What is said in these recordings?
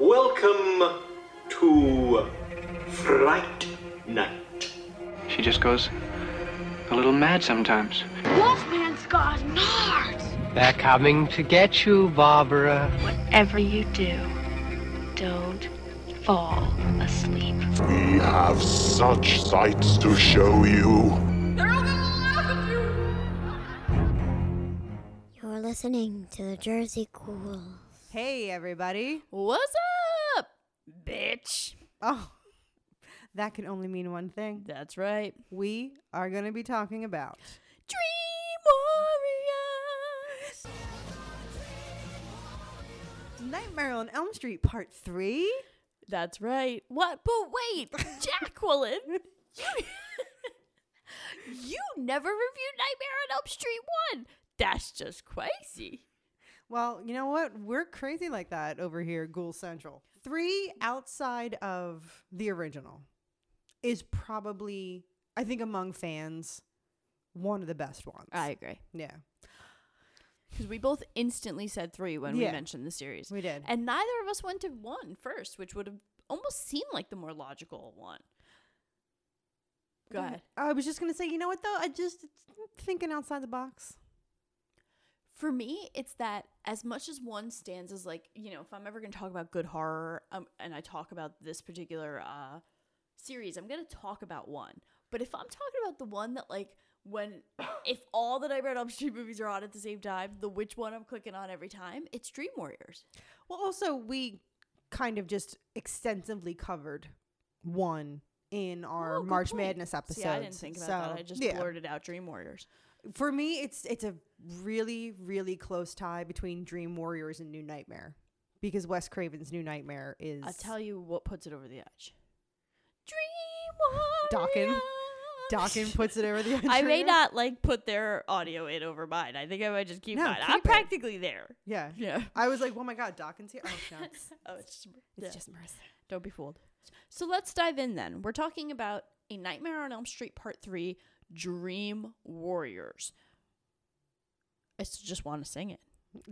Welcome to Fright Night. She just goes a little mad sometimes. Wolfman's got nards. They're coming to get you, Barbara. Whatever you do, don't fall asleep. We have such sights to show you. They'll love You're listening to the Jersey Ghouls. Hey, everybody. What's up, bitch? Oh, that can only mean one thing. That's right. We are going to be talking about. Dream Warriors. Nightmare on Elm Street Part 3. That's right. What? But wait, Jacqueline, you, you never reviewed Nightmare on Elm Street 1. That's just crazy. Well, you know what? We're crazy like that over here, Ghoul Central. Three outside of the original is probably, I think, among fans, one of the best ones. I agree. yeah, Because we both instantly said three when Yeah. we mentioned the series. we did. And neither of us went to one first, which would have almost seemed like the more logical one. Go ahead. I was just going to say, you know what, though? I just thinking outside the box. For me, it's that as much as one stands as like, you know, if I'm ever going to talk about good horror um, and I talk about this particular uh, series, I'm going to talk about one. But if I'm talking about the one that, like, when, if all the Nightmare on Elm Street movies are on at the same time, the which one I'm clicking on every time, it's Dream Warriors. Well, also, we kind of just extensively covered one in our Oh, March point. Madness episode. See, I didn't think about that. I just yeah. blurted out Dream Warriors. For me, it's it's a really really close tie between Dream Warriors and New Nightmare because Wes Craven's New Nightmare is. I'll tell you what puts it over the edge. Dream Dokken. Warriors. Dokken puts it over the edge. I may not like put their audio in over mine. I think I might just keep No, mine. keep I'm it. practically there. Yeah. Yeah. I was like, oh my god, Dokken's here. Oh no, it's, Oh, it's just, it's yeah. just Marissa. Don't be fooled. So let's dive in then. We're talking about A Nightmare on Elm Street Part 3 Dream Warriors. I s- just want to sing it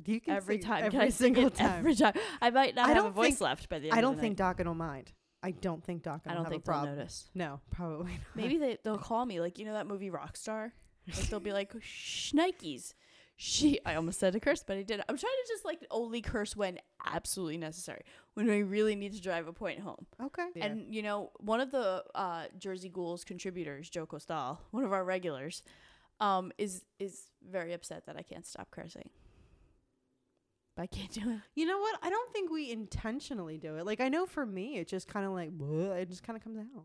You can every sing time. every Can I sing single it time. Every time. I might not I have a don't voice think- left by the end I don't the think night. Dokken will mind. I don't think Dokken. I don't have think a they'll notice. No, probably not. Maybe they, they'll call me like you know that movie Rockstar. Like they'll be like Schnikes. She I almost said a curse, but I didn't. I'm trying to just like only curse when absolutely necessary. When I really need to drive a point home. Okay. And you know, one of the uh, Jersey Ghouls contributors, Joe Costal, one of our regulars, um, is is very upset that I can't stop cursing. But I can't do it. You know what? I don't think we intentionally do it. Like I know for me, it just kind of like bleh, it just kind of comes out.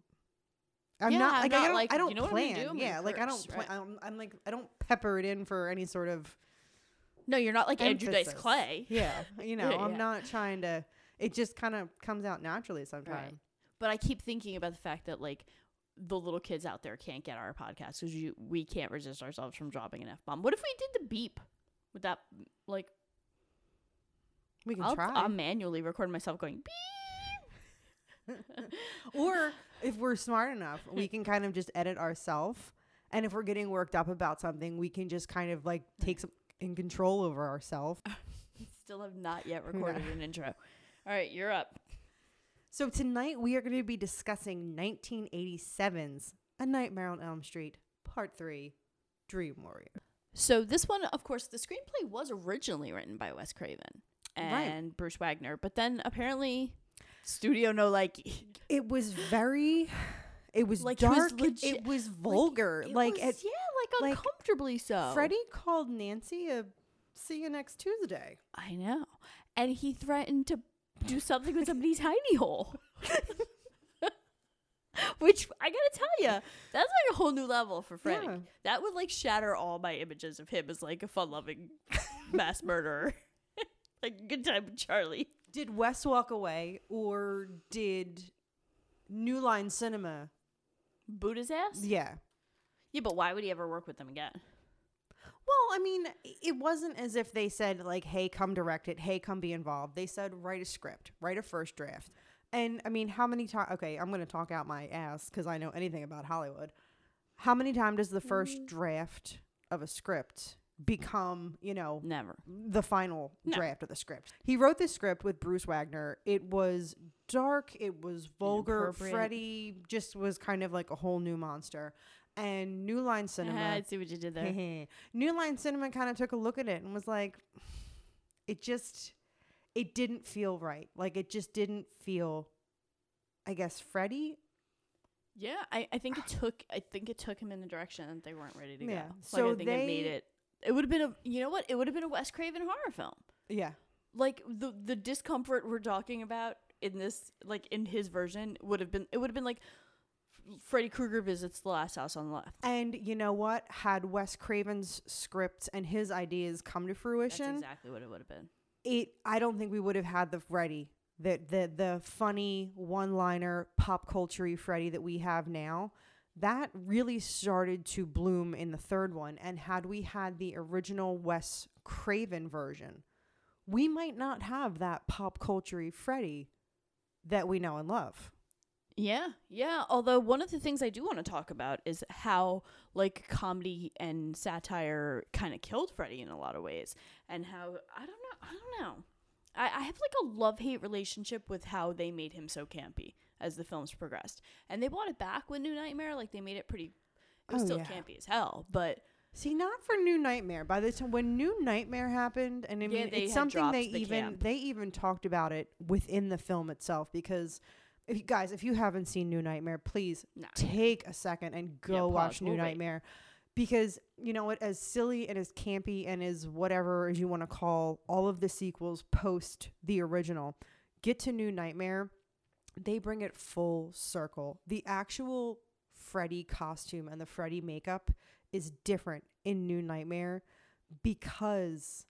I'm Yeah, not like not I don't. like, I don't you know plan. do? Yeah, gonna like I don't. right. Plan, I'm, I'm like I don't pepper it in for any sort of No, you're not like Andrew Dice. Clay. Yeah, you know, Yeah, I'm yeah. not trying to. It just kind of comes out naturally sometimes. Right. But I keep thinking about the fact that like the little kids out there can't get our podcast because we can't resist ourselves from dropping an f bomb. What if we did the beep? Would that like We can I'll, try. I'll manually record myself going beep? or if we're smart enough, we can kind of just edit ourselves. And if we're getting worked up about something, we can just kind of like take some in control over ourselves. Still have not yet recorded an intro. All right, you're up. So tonight we are going to be discussing 1987's A Nightmare on Elm Street, Part 3, Dream Warrior. So this one, of course, the screenplay was originally written by Wes Craven Right. and Bruce Wagner, but then apparently Studio No like It was very it was Like, it was dark, it was vulgar. It Like, was- it, yeah, like like, uncomfortably so. Freddy called Nancy a see you next Tuesday. I know. And he threatened to do something with somebody's tiny hole. Which I gotta tell you, that's like a whole new level for Freddy. Yeah. That would like shatter all my images of him as like a fun-loving mass murderer, like good time with Charlie. Did Wes walk away or did New Line Cinema? Boot his ass. Yeah. Yeah, but why would he ever work with them again? Well, I mean, it wasn't as if they said like, "Hey, come direct it. Hey, come be involved." They said, "Write a script. Write a first draft." And I mean, how many times? Okay, I'm going to talk out my ass because I know anything about Hollywood. How many times does the first mm. draft of a script become, you know, Never. the final No. draft of the script. He wrote this script with Bruce Wagner. It was dark, it was vulgar. Freddy just was kind of like a whole new monster. And New Line Cinema I see what you did there. New Line Cinema kind of took a look at it and was like, it just, it didn't feel right. Like it just didn't feel, I guess, Freddy. Yeah, I, I think it took I think it took him in a direction that they weren't ready to Yeah, go. Like, so I think it made it. It would have been a you know what? It would have been a Wes Craven horror film. Yeah. Like the the discomfort we're talking about in this like in his version would have been it would have been like Freddy Krueger visits the last house on the left. And you know what? Had Wes Craven's script and his ideas come to That's fruition, exactly what it would have been. it I don't think we would have had the Freddy, the the the funny one-liner pop culture Freddy that we have now. That really started to bloom in the third one, and had we had the original Wes Craven version, we might not have that pop culture Freddy that we know and love. Yeah, yeah. Although one of the things I do want to talk about is how like comedy and satire kind of killed Freddy in a lot of ways, and how I don't know, I don't know. I, I have like a love hate relationship with how they made him so campy as the films progressed, and they brought it back with New Nightmare. Like they made it pretty. It was Oh, still yeah. campy as hell, but See, not for New Nightmare. By the time when New Nightmare happened, and I mean, it's something they the even camp. they even talked about it within the film itself. Because, if you guys, if you haven't seen New Nightmare, please No. take a second and go Yeah, watch. New. Nightmare. Because you know what, as silly and as campy and as whatever as you want to call all of the sequels post the original, get to New Nightmare, they bring it full circle. The actual Freddy costume and the Freddy makeup is different in New Nightmare because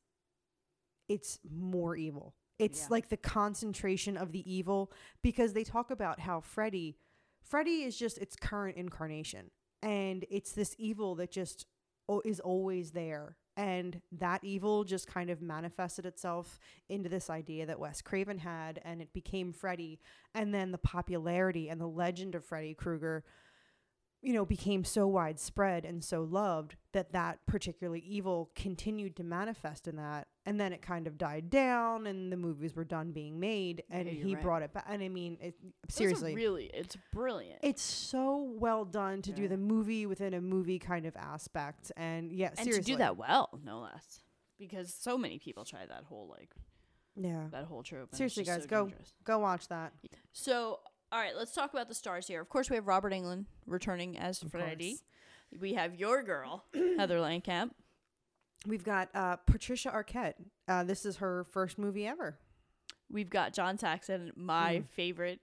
it's more evil. It's Yeah. like the concentration of the evil because they talk about how Freddy Freddy is just its current incarnation. And it's this evil that just o- is always there. And that evil just kind of manifested itself into this idea that Wes Craven had and it became Freddy. And then the popularity and the legend of Freddy Krueger you know became so widespread and so loved that that particularly evil continued to manifest in that and then it kind of died down and the movies were done being made and Yeah, he right. brought it back and I mean it, seriously really, it's brilliant. it's so well done to do the movie within a movie kind of aspect and yeah and seriously to do that well, no less, because so many people try that whole like yeah that whole trope. seriously guys so go dangerous. go watch that So, all right, let's talk about the stars here. Of course, we have Robert Englund returning as Of Freddy. course. We have your girl, Heather Langenkamp. we've got uh patricia arquette uh this is her first movie ever We've got John Saxon, my Mm. favorite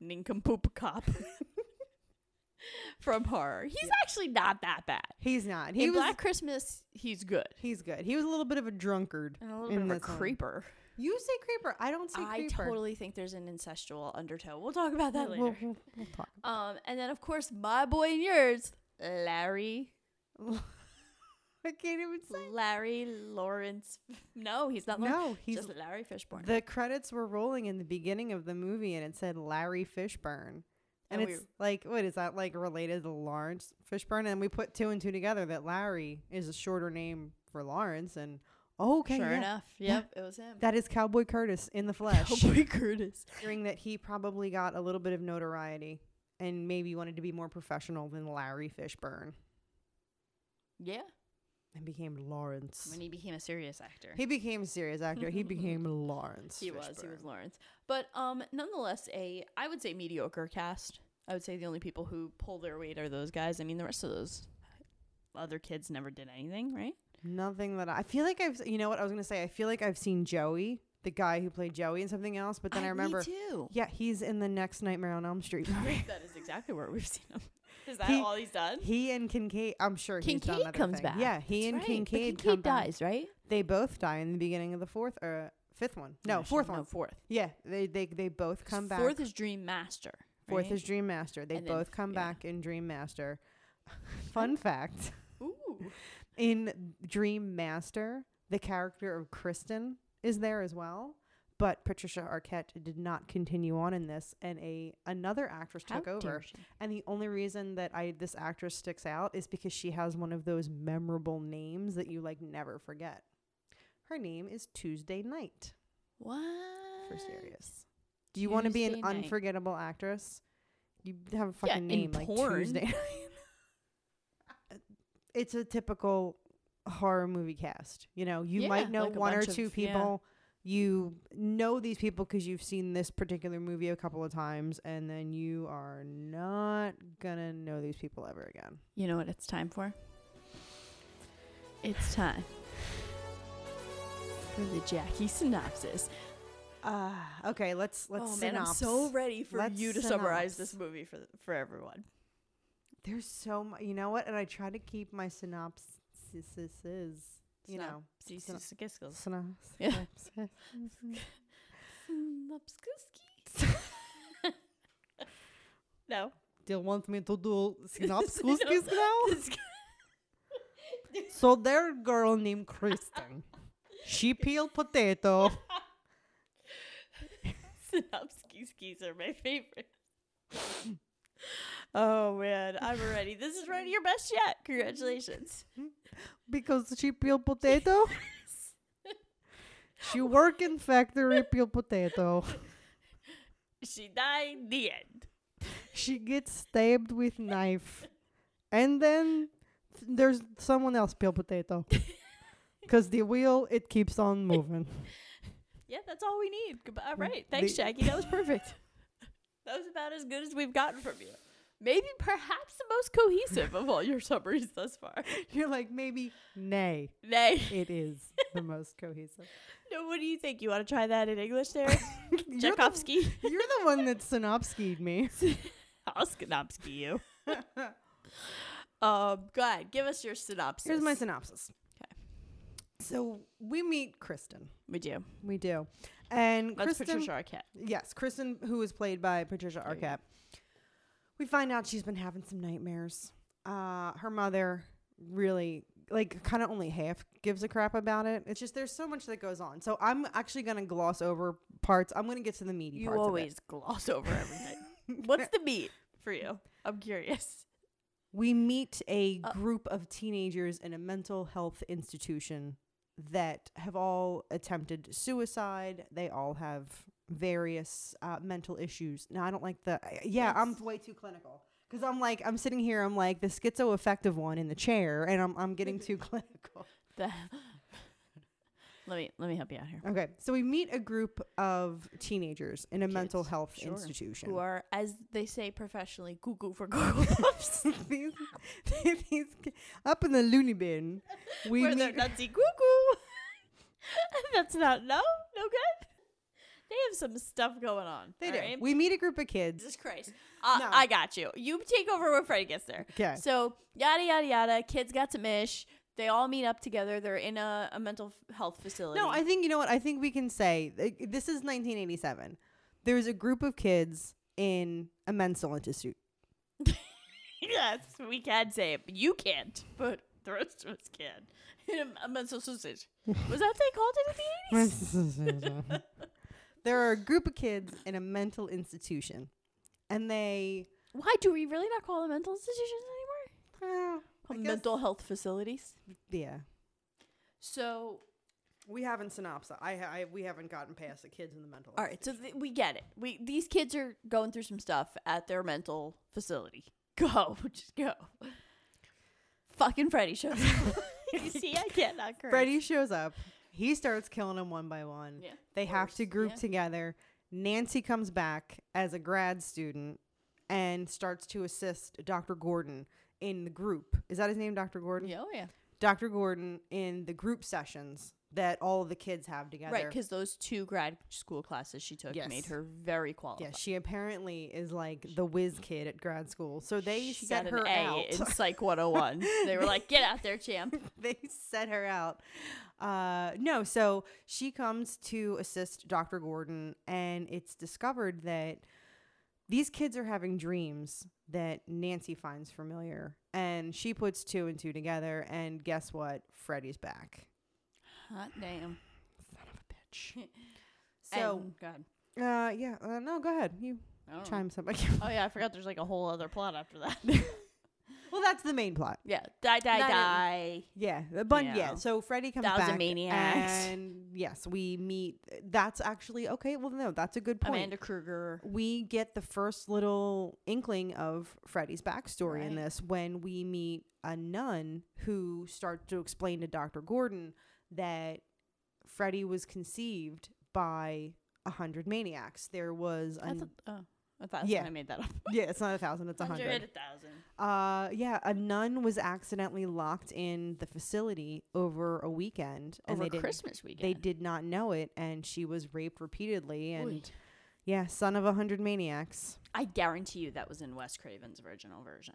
nincompoop cop from horror. He's actually not that bad. he's not he In was Black Christmas, he's good. he's good he was a little bit of a drunkard And a little bit of a creeper. You say creeper i don't say I creeper I totally think there's an incestual undertow. We'll talk about that later. we'll, we'll talk Um, and then of course my boy and yours, Larry, i can't even say Larry Lawrence. No, he's not. Lawrence. no he's just Larry Fishburne. the credits were rolling in the beginning of the movie and it said Larry Fishburne. And And we- it's like, what is that like related to Lawrence Fishburne? And we put two and two together that Larry is a shorter name for Lawrence. And oh, okay, sure yeah, enough. Yeah. Yep, it was him. that is Cowboy Curtis in the flesh. Cowboy Curtis. Hearing that he probably got a little bit of notoriety and maybe wanted to be more professional than Larry Fishburne Yeah, and became Lawrence. when he became a serious actor. he became a serious actor. he became Lawrence. He was. He was Lawrence. But um, nonetheless, a I would say mediocre cast. I would say the only people who pull their weight are those guys. I mean, the rest of those other kids never did anything, right? Nothing that I, I feel like I've. You know what I was gonna say? I feel like I've seen Joey, the guy who played Joey in something else. But then I, remember, Me too. yeah, he's in the next Nightmare on Elm Street movie. that is exactly where we've seen him. Is that He- all he's done? he and Kincaid. I'm sure he's done Kincaid other comes things. back. Yeah, he That's and right. But Kincaid, Kincaid come back. dies, right? They both die in the beginning of the fourth or fifth one. No, fourth no, one. fourth. Yeah, they they they both come back. Fourth is Dream Master. Fourth right? is Dream Master. They And both f- come yeah. back in Dream Master. Fun fact: Ooh. In Dream Master, the character of Kristen is there as well. But Patricia Arquette did not continue on in this, and a another actress How took over. she. And the only reason that I this actress sticks out is because she has one of those memorable names that you like never forget. Her name is Tuesday Knight What? for serious. Do you want to be an Knight. unforgettable actress? You have a fucking Yeah, name like porn. Tuesday. It's a typical horror movie cast. You know, you Yeah, might know like one or two of- yeah. people. You know these people because you've seen this particular movie a couple of times, and then you are not gonna know these people ever again. You know what it's time for? It's time for the Jackie synopsis. Ah, okay. Let's let's oh man, I'm so ready for Let's you to summarize this movie for for everyone. There's so much. You know what? And I try to keep my synopsis. You know, Synopsis. No. Do you want me to do synopsis now? So there a girl named Kristen. She peeled potato. Synopsis are my favorite. Oh man, I'm ready. This is ready your best yet. Congratulations. because she peel potato. she work in factory peel potato. She died. The end. She gets stabbed with knife, and then th- there's someone else peel potato. Cause the wheel it keeps on moving. Yeah, that's all we need. Goodbye. All Mm, right. Thanks, the- Jackie. That was perfect. that was about as good as we've gotten from you. Maybe perhaps the most cohesive of all your summaries thus far. You're like maybe nay. Nay. It is the most cohesive. No, what do you think? You want to try that in English there? You're the, Tchaikovsky. you're the one that synopskied me. I'll Skanopsky you. um, go ahead. Give us your synopsis. Here's my synopsis. 'Kay. So we meet Kristen. We do. We do. And That's Kristen, Patricia Arquette. Yes, Kristen, who is played by Patricia. Arquette. We find out she's been having some nightmares. Uh, her mother really, like, kind of only half gives a crap about it. It's just there's so much that goes on. So I'm actually gonna gloss over parts. I'm gonna get to the meaty You parts. of it. always gloss over everything. What's the meat for you? I'm curious. we meet a Uh, group of teenagers in a mental health institution that have all attempted suicide. They all have various uh, mental issues. Now, I don't like the. Yeah, I'm way too clinical because I'm like I'm sitting here. I'm like the schizoaffective one in the chair, and I'm I'm getting too clinical. The let me let me help you out here. Okay, so we meet a group of teenagers in a mental health sure, institution. Who are, as they say professionally, cuckoo for Puffs. these, these, up in the loony bin. We Where meet, nutsy cuckoo. That's not no no good. They have some stuff going on. they do. right? We meet a group of kids. Jesus Christ. Uh, No. I got you. You take over when Freddy gets there. Okay. So yada yada yada. Kids got to ish. They all meet up together. They're in a, a mental health facility. No, I think you know what I think we can say. like, This is 1987. There's a group of kids in a mental institute. yes, we can say it, but you can't. But the rest of us can. In a, a mental sausage. Was that what they called it in the 80s? there are a group of kids in a mental institution, and they Why do we really not call them mental institutions anymore? uh, Call guess- mental health facilities. yeah. So, We haven't synopsis. I, I we haven't gotten past the kids in the mental. all right, so th- we get it. We these kids are going through some stuff at their mental facility. Go, just go. Fucking Freddy shows up. you see, I cannot correct. Freddy shows up. He starts killing them one by one. Yeah, They have to group yeah. together. Nancy comes back as a grad student and starts to assist Dr. Gordon in the group. Is that his name, Dr. Gordon? Yeah, oh yeah. Dr. Gordon in the group sessions that all of the kids have together. Right, because those two grad school classes she took Yes. made her very qualified. yeah, she apparently is like the whiz kid at grad school. So they she set her an A out. in Psych 101. they were like, "Get out there, champ." they set her out. Uh, no, so she comes to assist Dr. Gordon, and it's discovered that these kids are having dreams that Nancy finds familiar. And she puts two and two together, and guess what? Freddy's back. Hot damn. Son of a bitch. So, And- go ahead. uh, yeah, uh, no, go ahead. You know. chime something. Oh yeah, I forgot. There's like a whole other plot after that. Well, that's the main plot. yeah, die, die, Not in- die. Yeah, but yeah. Yeah. So Freddy comes Thousand back, maniacs. and yes, we meet. That's actually okay. Well, no, that's a good point. Amanda Krueger. we get the first little inkling of Freddy's backstory in Right. this when we meet a nun who starts to explain to Dr. Gordon that Freddy was conceived by a hundred maniacs. There was a I thought, oh, I thought Yeah. I made that up. yeah, it's not a thousand, it's a Hundred, hundred. a thousand. Uh, yeah, a nun was accidentally locked in the facility over a weekend, and Over they didn't. Christmas weekend. They did not know it, and she was raped repeatedly. And Oy. yeah, son of a hundred maniacs. I guarantee you that was in Wes Craven's original version,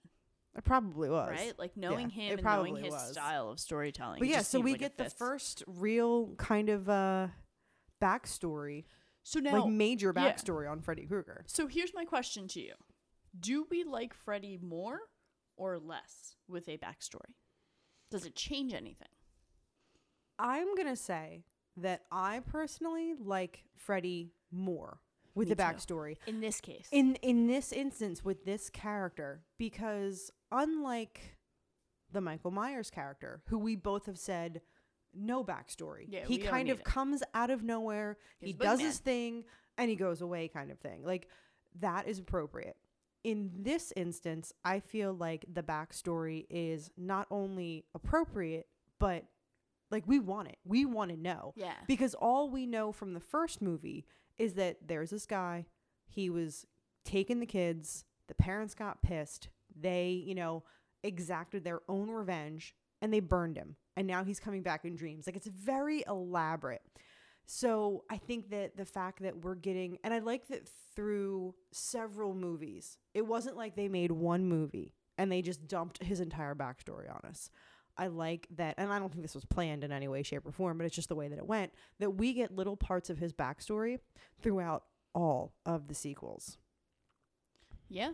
It probably was right? Like knowing Yeah, him and knowing his was. style of storytelling. But yeah, so we like get the first real kind of uh backstory, So now, like major yeah. backstory on Freddy Krueger. so here's my question to you: Do we like Freddy more or less with a backstory? Does it change anything? I'm gonna say that I personally like Freddy more with Me the too. backstory. In this case, in in this instance with this character because unlike the Michael Myers character who we both have said no backstory Yeah, he kind of it. comes out of nowhere He's he does boogeyman. his thing and he goes away kind of thing like that is appropriate in this instance I feel like the backstory is not only appropriate but like we want it we want to know yeah, because all we know from the first movie is that there's this guy, he was taking the kids, the parents got pissed, they, you know, exacted their own revenge and they burned him. And now he's coming back in dreams. Like it's very elaborate. So I think that the fact that we're getting, and I like that through several movies, it wasn't like they made one movie and they just dumped his entire backstory on us. I like that, and I don't think this was planned in any way, shape, or form, but it's just the way that it went. That we get little parts of his backstory throughout all of the sequels, yeah.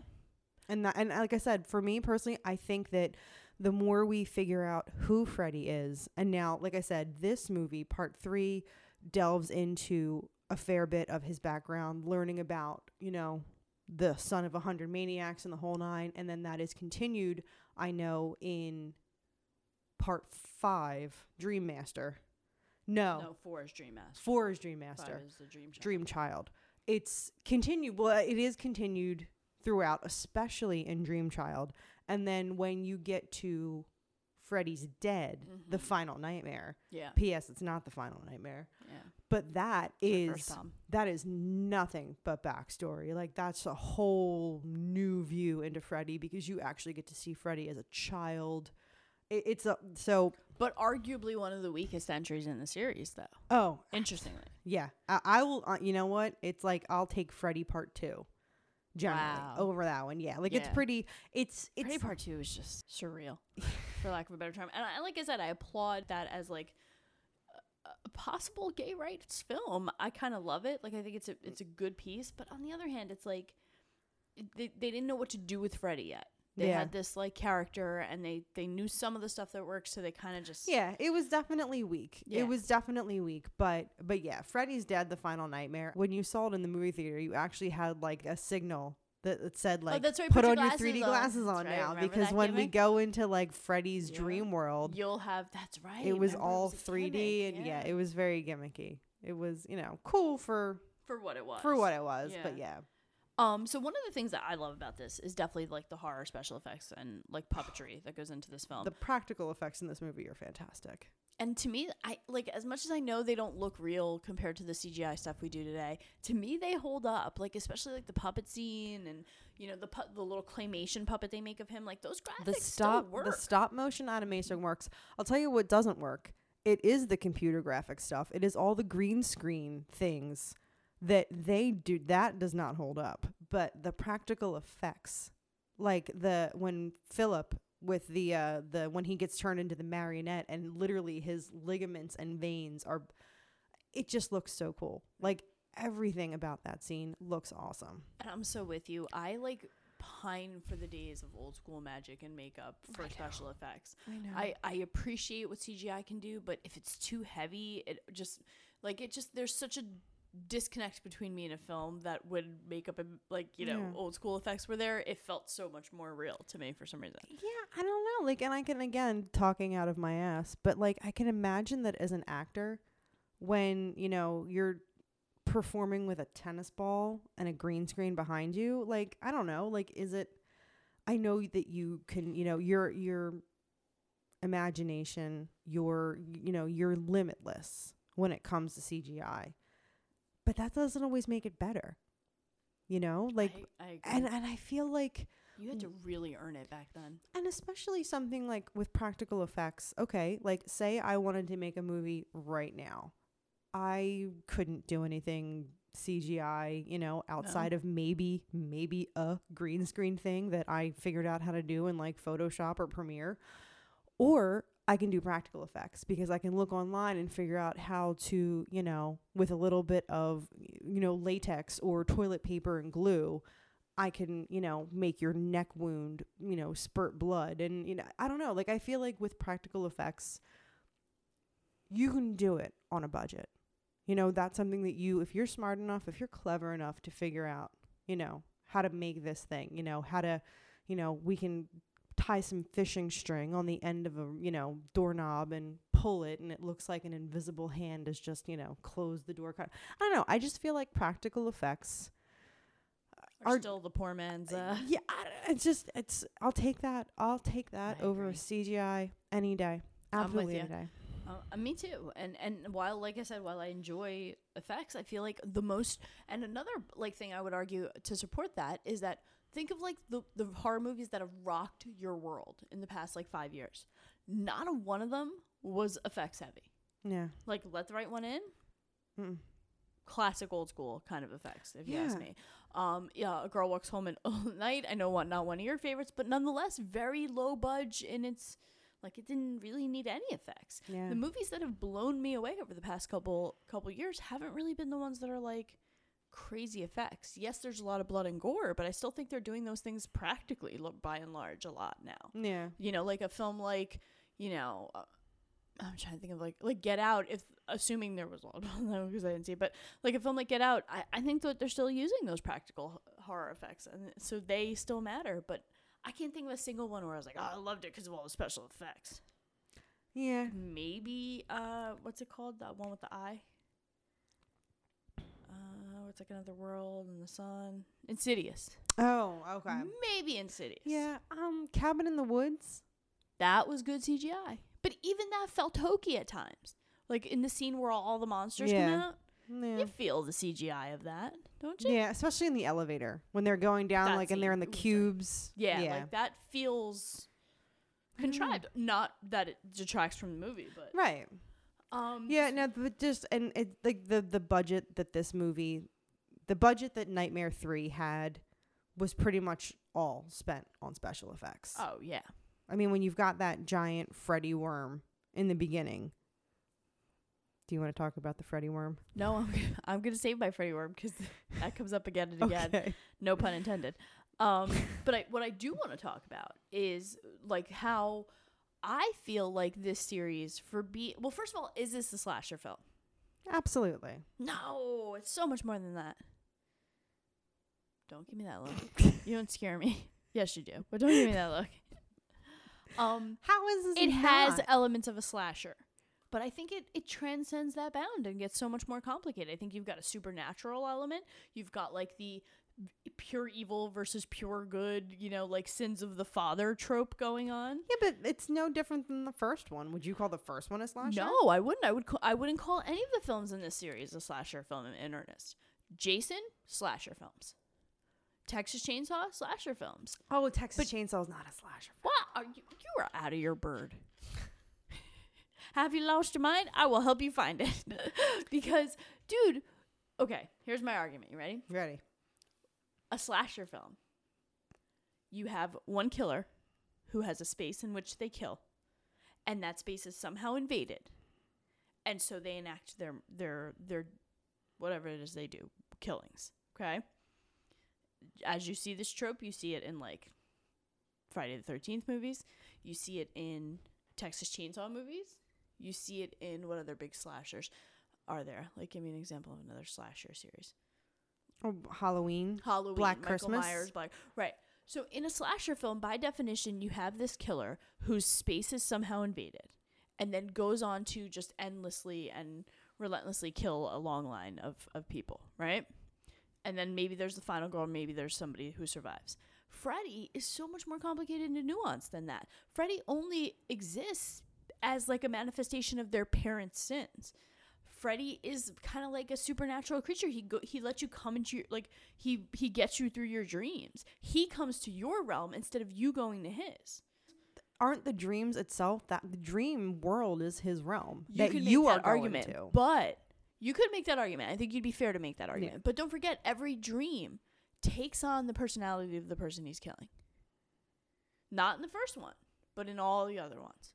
and that, and like I said, for me personally, I think that the more we figure out who Freddy is, and now, like I said, this movie, part three, delves into a fair bit of his background, learning about you know the son of a hundred maniacs and the whole nine, and then that is continued. I know in part five, Dream Master. No, No, four is Dream Master. four is Dream Master. Five is the Dream Child. Dream Child. It's continued. Well, it is continued throughout, especially in Dream Child. And then when you get to Freddy's Dead, the Mhm. final nightmare. Yeah, P.S. It's not the final nightmare, yeah. but that it's is that is nothing but backstory. Like that's a whole new view into Freddy because you actually get to see Freddy as a child. It, it's a so But arguably one of the weakest entries in the series, though. oh Interestingly. Yeah, I, I will. Uh, you know what? It's like I'll take Freddy Part Two, generally Wow. over that one. Yeah, like it's pretty. It's it's Freddy Part Two is just surreal, for lack of a better term. And I, like I said, I applaud that as like a, a possible gay rights film. I kind of love it. Like I think it's a it's a good piece. But on the other hand, it's like they they didn't know what to do with Freddy yet. They Yeah. had this like character, and they they knew some of the stuff that worked, so they kind of just yeah. It was definitely weak. Yeah. It was definitely weak. But but yeah, Freddy's Dead: The Final Nightmare. When you saw it in the movie theater, you actually had like a signal. That that said oh, like Oh, that's right, put, put your on your 3D on. glasses on right, now because when we go into like Freddy's Yeah. dream world, You'll have that's right. it was remember, all was 3D gimmick, and yeah. it was very gimmicky. It was you know cool for for what it was. for what it was, but Yeah. Um, so one of the things that I love about this is definitely like the horror special effects and like puppetry that goes into this film. The practical effects in this movie are fantastic. and to me, I like as much as I know they don't look real compared to the CGI stuff we do today. To me, they hold up. Like especially like the puppet scene and you know the pu- the little claymation puppet they make of him. Like those graphics the stop work. the stop motion animation works. I'll tell you what doesn't work. It is the computer graphic stuff. It is all the green screen things that they do that does not hold up. But the practical effects like the when Philip with the uh the when he gets turned into the marionette and literally his ligaments and veins are it just looks so cool. Like everything about that scene looks awesome. And I'm so with you. I like pine for the days of old school magic and makeup for special effects. I know. I, I appreciate what CGI can do, but if it's too heavy, it just like it just there's such a disconnect between me and a film that would make up a like you know Yeah. old school effects were there. It felt so much more real to me for some reason. Yeah, I don't know. Like, and I can again talking out of my ass, but like, I can imagine that as an actor, when you know you're performing with a tennis ball and a green screen behind you, like, I don't know. Like, is it? I know that you can, you know, your your imagination, your you know, you're limitless when it comes to CGI, but that doesn't always make it better. You know, like, I, I agree. and and I feel like you had to really earn it back then. and especially something like with practical effects. Okay, like say I wanted to make a movie right now. I couldn't do anything CGI, you know, outside of maybe maybe a green screen thing that I figured out how to do in like Photoshop or Premiere. Or I can do practical effects because I can look online and figure out how to, you know, with a little bit of, you know, latex or toilet paper and glue, I can, you know, make your neck wound, you know, spurt blood. And, you know, I don't know. Like, I feel like with practical effects, you can do it on a budget. You know, that's something that you, if you're smart enough, if you're clever enough to figure out, you know, how to make this thing, you know, how to, you know, we can tie some fishing string on the end of a, you know, doorknob and pull it and it looks like an invisible hand has just, you know, closed the door. I don't know. I just feel like practical effects Are Are- still the poor man's. Uh, yeah, I- it's just it's. I'll take that. I'll take that I over. CGI any day. Absolutely any day. Uh, me too. And and while like I said, while I enjoy effects, I feel like the most and another like thing I would argue to support that is that think of like the the horror movies that have rocked your world in the past like 5 years. Not a one of them was effects heavy. Yeah. Like Let the Right One In, Mm. classic old school kind of effects if you ask me. Um yeah, A Girl Walks Home at Night, I know what not one of your favorites, but nonetheless very low budge in its like it didn't really need any effects Yeah. the movies that have blown me away over the past couple couple years haven't really been the ones that are like crazy effects. Yes, there's a lot of blood and gore, but I still think they're doing those things practically by and large a lot now. yeah. You know, like a film like, you know, uh, I'm trying to think of like like Get Out if assuming there was a lot of because I didn't see it, but like a film like Get Out, I, I think that they're still using those practical horror effects and so they still matter, but I can't think of a single one where I was like, "Oh, I loved it because of all the special effects." Yeah. maybe uh what's it called that one with the eye it's like another world and the sun insidious Oh, okay. maybe insidious Yeah. Um, Cabin in the Woods. that was good cgi but even that felt hokey at times like in the scene where all the monsters come out Yeah. you feel the cgi of that don't you Yeah, especially in the elevator when they're going down, That like, and they're in the scene, it was, like- cubes. yeah, yeah. like that feels contrived not that it detracts from the movie but right. um Yeah, no, but just and it like the the budget that this movie, the budget that Nightmare Three had, was pretty much all spent on special effects. oh yeah I mean, when you've got that giant Freddy worm in the beginning. Do you want to talk about the Freddy worm? no i'm, gonna- I'm gonna save my freddy worm because that comes up again and again Okay. no pun intended. Um, but I, what I do want to talk about is like how I feel like this series for be well. First of all, is this a slasher film? Absolutely. No, it's so much more than that. Don't give me that look. you don't scare me. Yes, you do, but don't give me that look. Um, How is this? it has elements of a slasher but i think it, it transcends that bound and gets so much more complicated i think you've got a supernatural element you've got like the pure evil versus pure good you know like sins of the father trope going on Yeah, but it's no different than the first one. Would you call the first one a slasher? no i wouldn't i would ca- i wouldn't call any of the films in this series a slasher film in, in earnest jason slasher films texas chainsaw slasher films Oh, Texas But- Chainsaw is not a slasher. Film. What are you? You are out of your bird. Have you lost your mind? I will help you find it. because, dude, okay, here's my argument. You ready? Ready? A slasher film. You have one killer who has a space in which they kill, and that space is somehow invaded. And so they enact their their their whatever it is they do, killings. Okay? As you see this trope, you see it in like Friday the 13th movies. You see it in Texas Chainsaw movies. You see it in what other big slashers? are there? Like, give me an example of another slasher series. Oh, Halloween. Halloween, Black Michael Christmas. Myers, Black. Right. So in a slasher film, by definition, you have this killer whose space is somehow invaded, and then goes on to just endlessly and relentlessly kill a long line of of people. Right. And then maybe there's the final girl, maybe there's somebody who survives. Freddy is so much more complicated and nuanced than that. Freddy only exists as like a manifestation of their parents' sins. Freddy is kind of like a supernatural creature. He go he lets you come into your like he he gets you through your dreams. He comes to your realm instead of you going to his. Aren't the dreams itself that the dream world is his realm You that you are that going argument, to? but you could make that argument. I think you'd be fair to make that argument. But don't forget, every dream takes on the personality of the person he's killing. Not in the first one, but in all the other ones.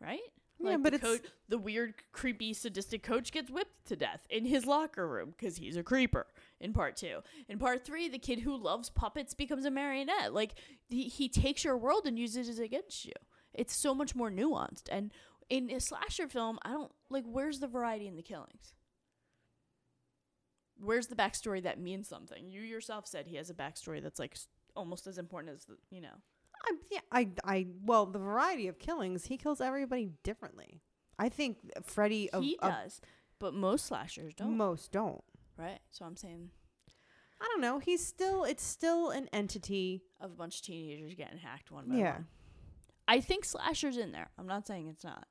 Right? Yeah, Like but the, it's- coach, the weird, creepy, sadistic coach gets whipped to death in his locker room because he's a creeper in part two. In part three, the kid who loves puppets becomes a marionette. Like, he, he takes your world and uses it against you. It's so much more nuanced. And in a slasher film, I don't like, where's the variety in the killings? Where's the backstory that means something? You yourself said he has a backstory that's like almost as important as the, you know. I, yeah, I, I, well, the variety of killings, he kills everybody differently. I think Freddy he of does, but most slashers don't. most don't. right? So I'm saying I don't know. He's still, it's still an entity. of a bunch of teenagers getting hacked one by one. Yeah. one. I think slashers in there. I'm not saying it's not.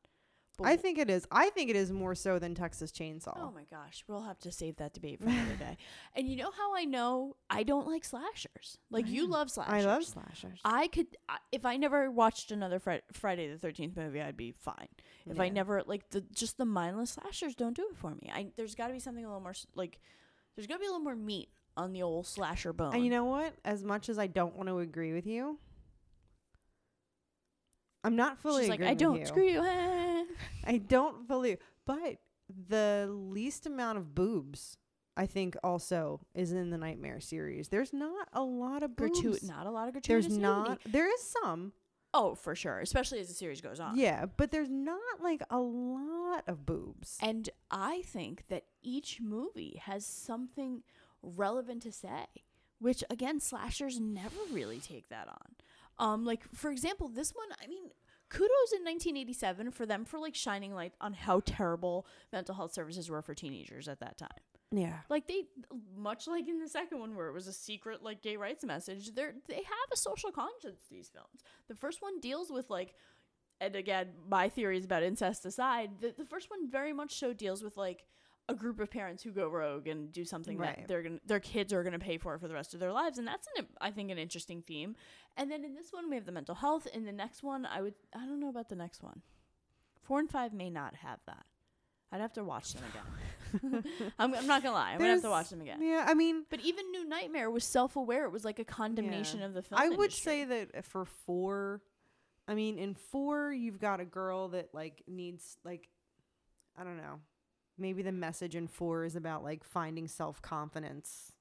But I think it is. I think it is more so than Texas Chainsaw. Oh my gosh, we'll have to save that debate for another day. And you know how I know I don't like slashers? Like you mm. love slashers. I love slashers. I could I- if I never watched another Fri- Friday the Thirteenth movie, I'd be fine. If I never like the just the mindless slashers don't do it for me. I there's got to be something a little more like there's got to be a little more meat on the old slasher bone. And you know what? As much as I don't want to agree with you, I'm not fully she's like I don't you. screw you. eh." I don't fully, but the least amount of boobs, I think, also is in the Nightmare series. There's not a lot of boobs. Gratuit, not a lot of gratuitous There's nudity. not. There is some, Oh, for sure, especially as the series goes on. yeah, but there's not like a lot of boobs. And I think that each movie has something relevant to say, which again, slashers never really take that on. Um, like for example, this one, I mean, kudos in 1987 for them for like shining light on how terrible mental health services were for teenagers at that time. Yeah. Like they, much like in the second one where it was a secret like gay rights message, they they have a social conscience. These films. The first one deals with like, and again, my theories about incest aside, the, the first one very much so deals with like a group of parents who go rogue and do something Right. that they're gonna their kids are gonna pay for for the rest of their lives, and that's an I think an interesting theme. And then in this one we have the mental health. In the next one, I would I don't know about the next one. Four and five may not have that. I'd have to watch them again. I'm, I'm not gonna lie. I'm gonna have to watch them again. Yeah, I mean, But even New Nightmare was self-aware. It was like a condemnation Yeah. of the film. I would industry. say that for four, I mean, in four, you've got a girl that like needs like, I don't know, maybe the message in four is about like finding self confidence,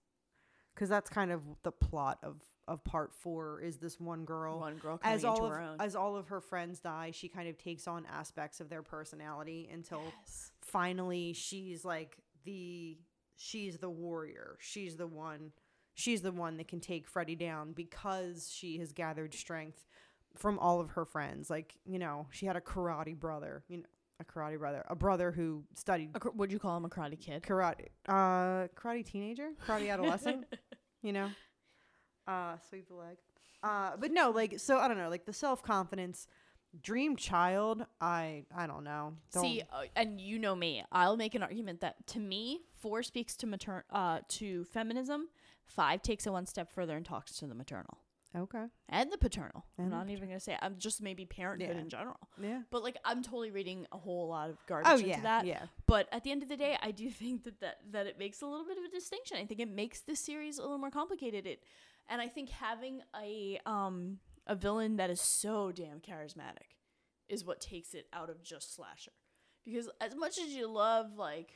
because that's kind of the plot of of part four. Is this one girl one girl as all of her own. as all of her friends die, she kind of takes on aspects of their personality until Yes. finally she's like the she's the warrior. She's the one she's the one that can take Freddy down because she has gathered strength from all of her friends. Like, you know, she had a karate brother, you know, a karate brother, a brother who studied A, would you call him a karate kid? karate uh karate teenager, karate adolescent, you know. Uh sweep the leg. Uh but no, like so I don't know, like the self-confidence dream child, I I don't know. Don't, See, uh, and you know me. I'll make an argument that to me, four speaks to matern uh to feminism. Five takes it one step further and talks to the maternal okay. and the paternal. And I'm the not even gonna say. I'm just maybe parenthood Yeah. in general. Yeah. But like, I'm totally reading a whole lot of garbage Oh into yeah, that. yeah. But at the end of the day, I do think that, that that it makes a little bit of a distinction. I think it makes this series a little more complicated. It, and I think having a um a villain that is so damn charismatic is what takes it out of just slasher. Because as much as you love like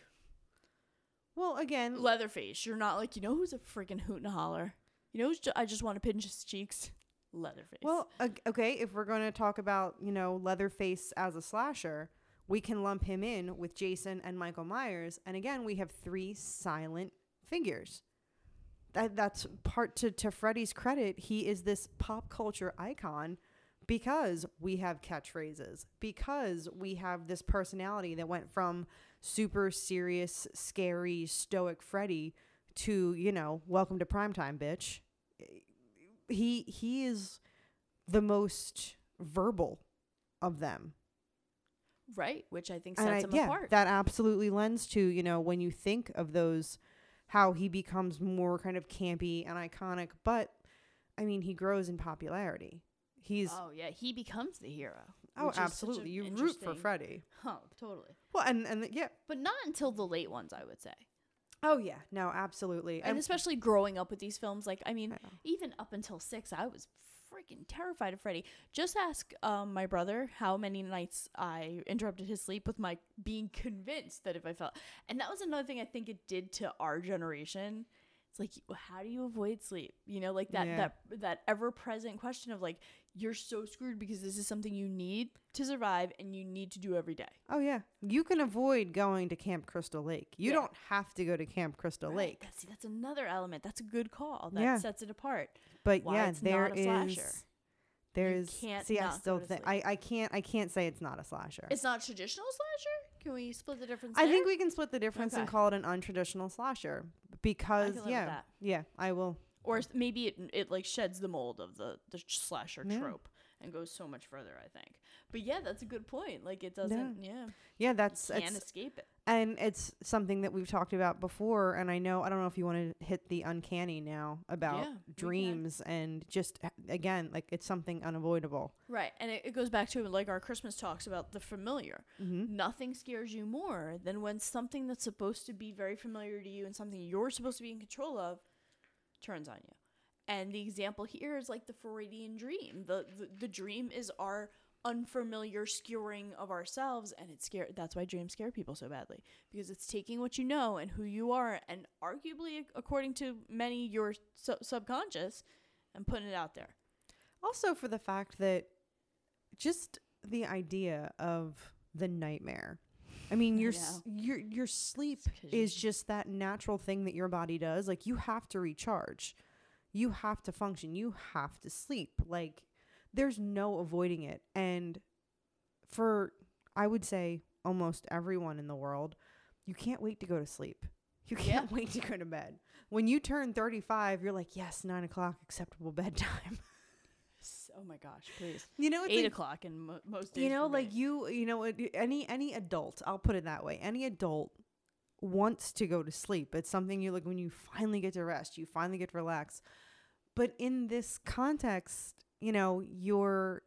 Well, again, Leatherface, you're not like you know who's a freaking hoot and holler. You know ju- I just want to pinch his cheeks. Leatherface. well, okay, if we're going to talk about, you know, Leatherface as a slasher, we can lump him in with Jason and Michael Myers. And again, we have three silent figures. That that's part to, to Freddy's credit. He is this pop culture icon because we have catchphrases, because we have this personality that went from super serious, scary, stoic Freddy to, you know, welcome to primetime, bitch. He he is the most verbal of them. Right, which I think sets I- him yeah, apart. that absolutely lends to, you know, when you think of those how he becomes more kind of campy and iconic, but I mean, he grows in popularity. He's oh yeah, he becomes the hero. oh, which is such absolutely. You root for Freddy. Oh, totally. Well, and and yeah. But not until the late ones, I would say. Oh yeah. No, absolutely. And especially growing up with these films, like I mean, I even up until six, I was freaking terrified of Freddy. Just ask um, my brother how many nights I interrupted his sleep with my being convinced that if I felt, and that was another thing I think it did to our generation. It's like, how do you avoid sleep? You know, like that Yeah. that that ever present question of like, you're so screwed because this is something you need to survive and you need to do every day. Oh yeah, you can avoid going to Camp Crystal Lake. You Yeah. don't have to go to Camp Crystal Right. Lake. That's, see, that's another element. That's a good call. That Yeah. sets it apart. But why yeah, there not a slasher. is there's can't see I still think. I, I can't I can't say it's not a slasher. It's not traditional slasher. Can we split the difference? I there? think we can split the difference and call it an untraditional slasher because yeah that. yeah I will or maybe it it like sheds the mold of the the slasher Yeah. trope and goes so much further. I think. But yeah, that's a good point. Like it doesn't. Yeah, yeah that's you can't escape it. and it's something that we've talked about before and I know I don't know if you want to hit the uncanny now about Yeah, dreams and just uh, again like it's something unavoidable. Right, and it, it goes back to like our Christmas talks about the familiar. Mm-hmm. Nothing scares you more than when something that's supposed to be very familiar to you and something you're supposed to be in control of turns on you. And the example here is like the Freudian dream. The the, the dream is our unfamiliar skewering of ourselves and it's scare that's why dreams scare people so badly because it's taking what you know and who you are and arguably according to many your su- subconscious and putting it out there Also for the fact that just the idea of the nightmare. I mean, your s- your your sleep is just that natural thing that your body does. Like you have to recharge. You have to function. You have to sleep. Like there's no avoiding it. And for I would say almost everyone in the world, you can't wait to go to sleep. You can't wait to go to bed. When you turn 35, you're like, yes, nine o'clock, acceptable bedtime. Oh my gosh please. You know, it's eight like- o'clock in mo- most days you know like me. you you know any any adult i'll put it that way any adult wants to go to sleep. It's something you like when you finally get to rest you finally get to relax. But in this context you know you're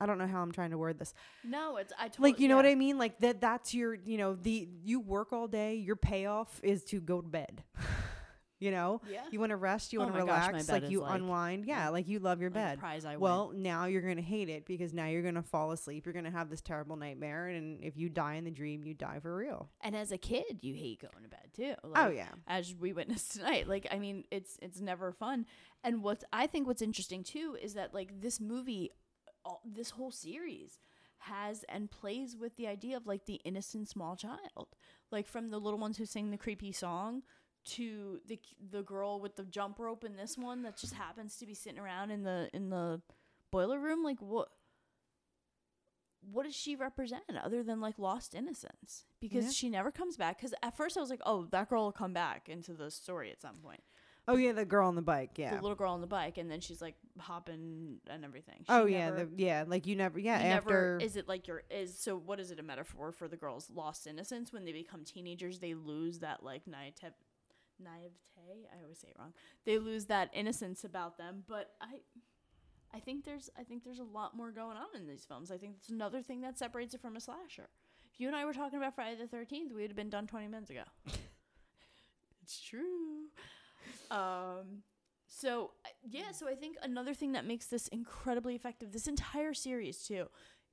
i don't know how i'm trying to word this. No it's i totally like you know what i mean? Like that that's your you know the you work all day your payoff is to go to bed you know Yeah. you want to rest you Oh want to my gosh, relax like you like- unwind yeah like you love your like bed prize I win. well, now you're going to hate it because now you're going to fall asleep. You're going to have this terrible nightmare. And if you die in the dream, you die for real. and as a kid you hate going to bed too oh, yeah. as we witnessed tonight like i mean it's it's never fun and what i think what's interesting too is that like this movie all, this whole series has and plays with the idea of like the innocent small child like from the little ones who sing the creepy song to the the girl with the jump rope in this one that just happens to be sitting around in the in the boiler room like what what does she represent other than like lost innocence because Yeah. she never comes back because at first i was like oh that girl will come back into the story at some point Oh, yeah. The girl on the bike. Yeah. the little girl on the bike and then she's like hopping and everything She oh, yeah. never- The, yeah. Like you never, yeah. you after. never is it like your is so what is it a metaphor for the girl's lost innocence when they become teenagers they lose that like naivete naivete i always say it wrong they lose that innocence about them but i i think there's i think there's a lot more going on in these films. I think that's another thing that separates it from a slasher. If you and i were talking about friday the 13th we would have been done 20 minutes ago. It's true. Um so yeah so i think another thing that makes this incredibly effective this entire series too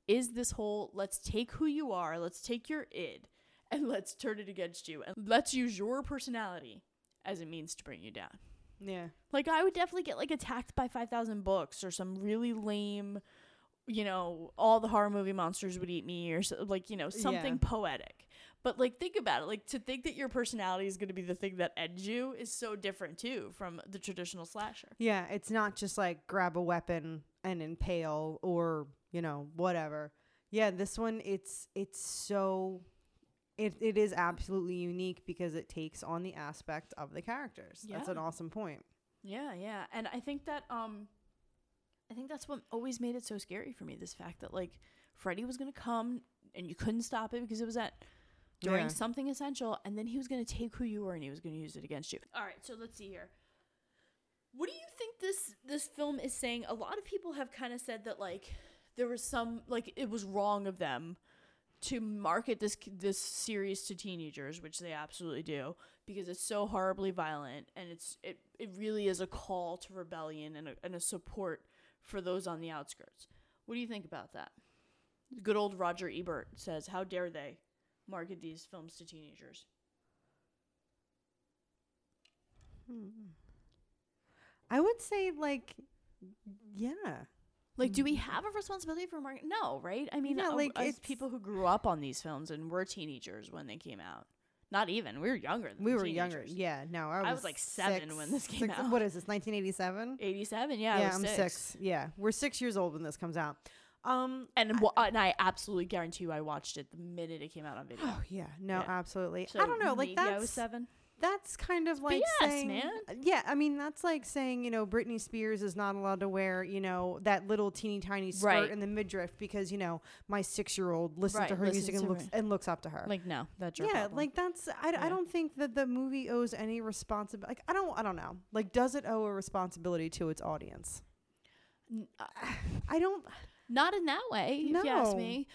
is this whole let's take who you are let's take your id and let's turn it against you and let's use your personality as a means to bring you down yeah. like i would definitely get like attacked by 5000 books or some really lame you know, all the horror movie monsters would eat me, or so, like, you know, something Yeah. poetic. But like, think about it. Like, to think that your personality is going to be the thing that ends you is so different too from the traditional slasher. Yeah, it's not just like grab a weapon and impale or, you know, whatever. Yeah, this one it's it's so it it is absolutely unique because it takes on the aspect of the characters. That's an awesome point. Yeah, yeah. And I think that um I think that's what always made it so scary for me, this fact that like Freddy was gonna come and you couldn't stop it because it was at during Yeah. something essential and then he was gonna take who you were and he was gonna use it against you. Alright, so let's see here. What do you think this this film is saying? A lot of people have kind of said that like there was some like it was wrong of them to market this this series to teenagers, which they absolutely do, because it's so horribly violent and it's it, it really is a call to rebellion and a, and a support for those on the outskirts. What do you think about that? Good old Roger Ebert says, "How dare they market these films to teenagers?" Hmm. I would say like yeah. Like, do we have a responsibility for marketing? No, right? I mean, Yeah, uh, like, as it's- people who grew up on these films and were teenagers when they came out. Not even. We were younger. Than We were younger. Yeah, no, I was, I was, like, seven six- when this came six- out. What is this? 1987? 87. Yeah, I yeah, was I'm six. six. Yeah, we're six years old when this comes out. Um, And wa- and I absolutely guarantee you, I watched it the minute it came out on video. oh yeah, no, Yeah. absolutely. So I don't know, like maybe I was seven. That's kind of like BS, saying, man. yeah, I mean that's like saying you know Britney Spears is not allowed to wear you know that little teeny tiny skirt Right. in the midriff because you know my six year old listens to her listens music and to looks and looks up to her. Like no, that's your yeah, problem. like that's I, Yeah. I don't think that the movie owes any responsibility. Like I don't I don't know. Like does it owe a responsibility to its audience? N- uh, I don't. not in that way, if you ask me.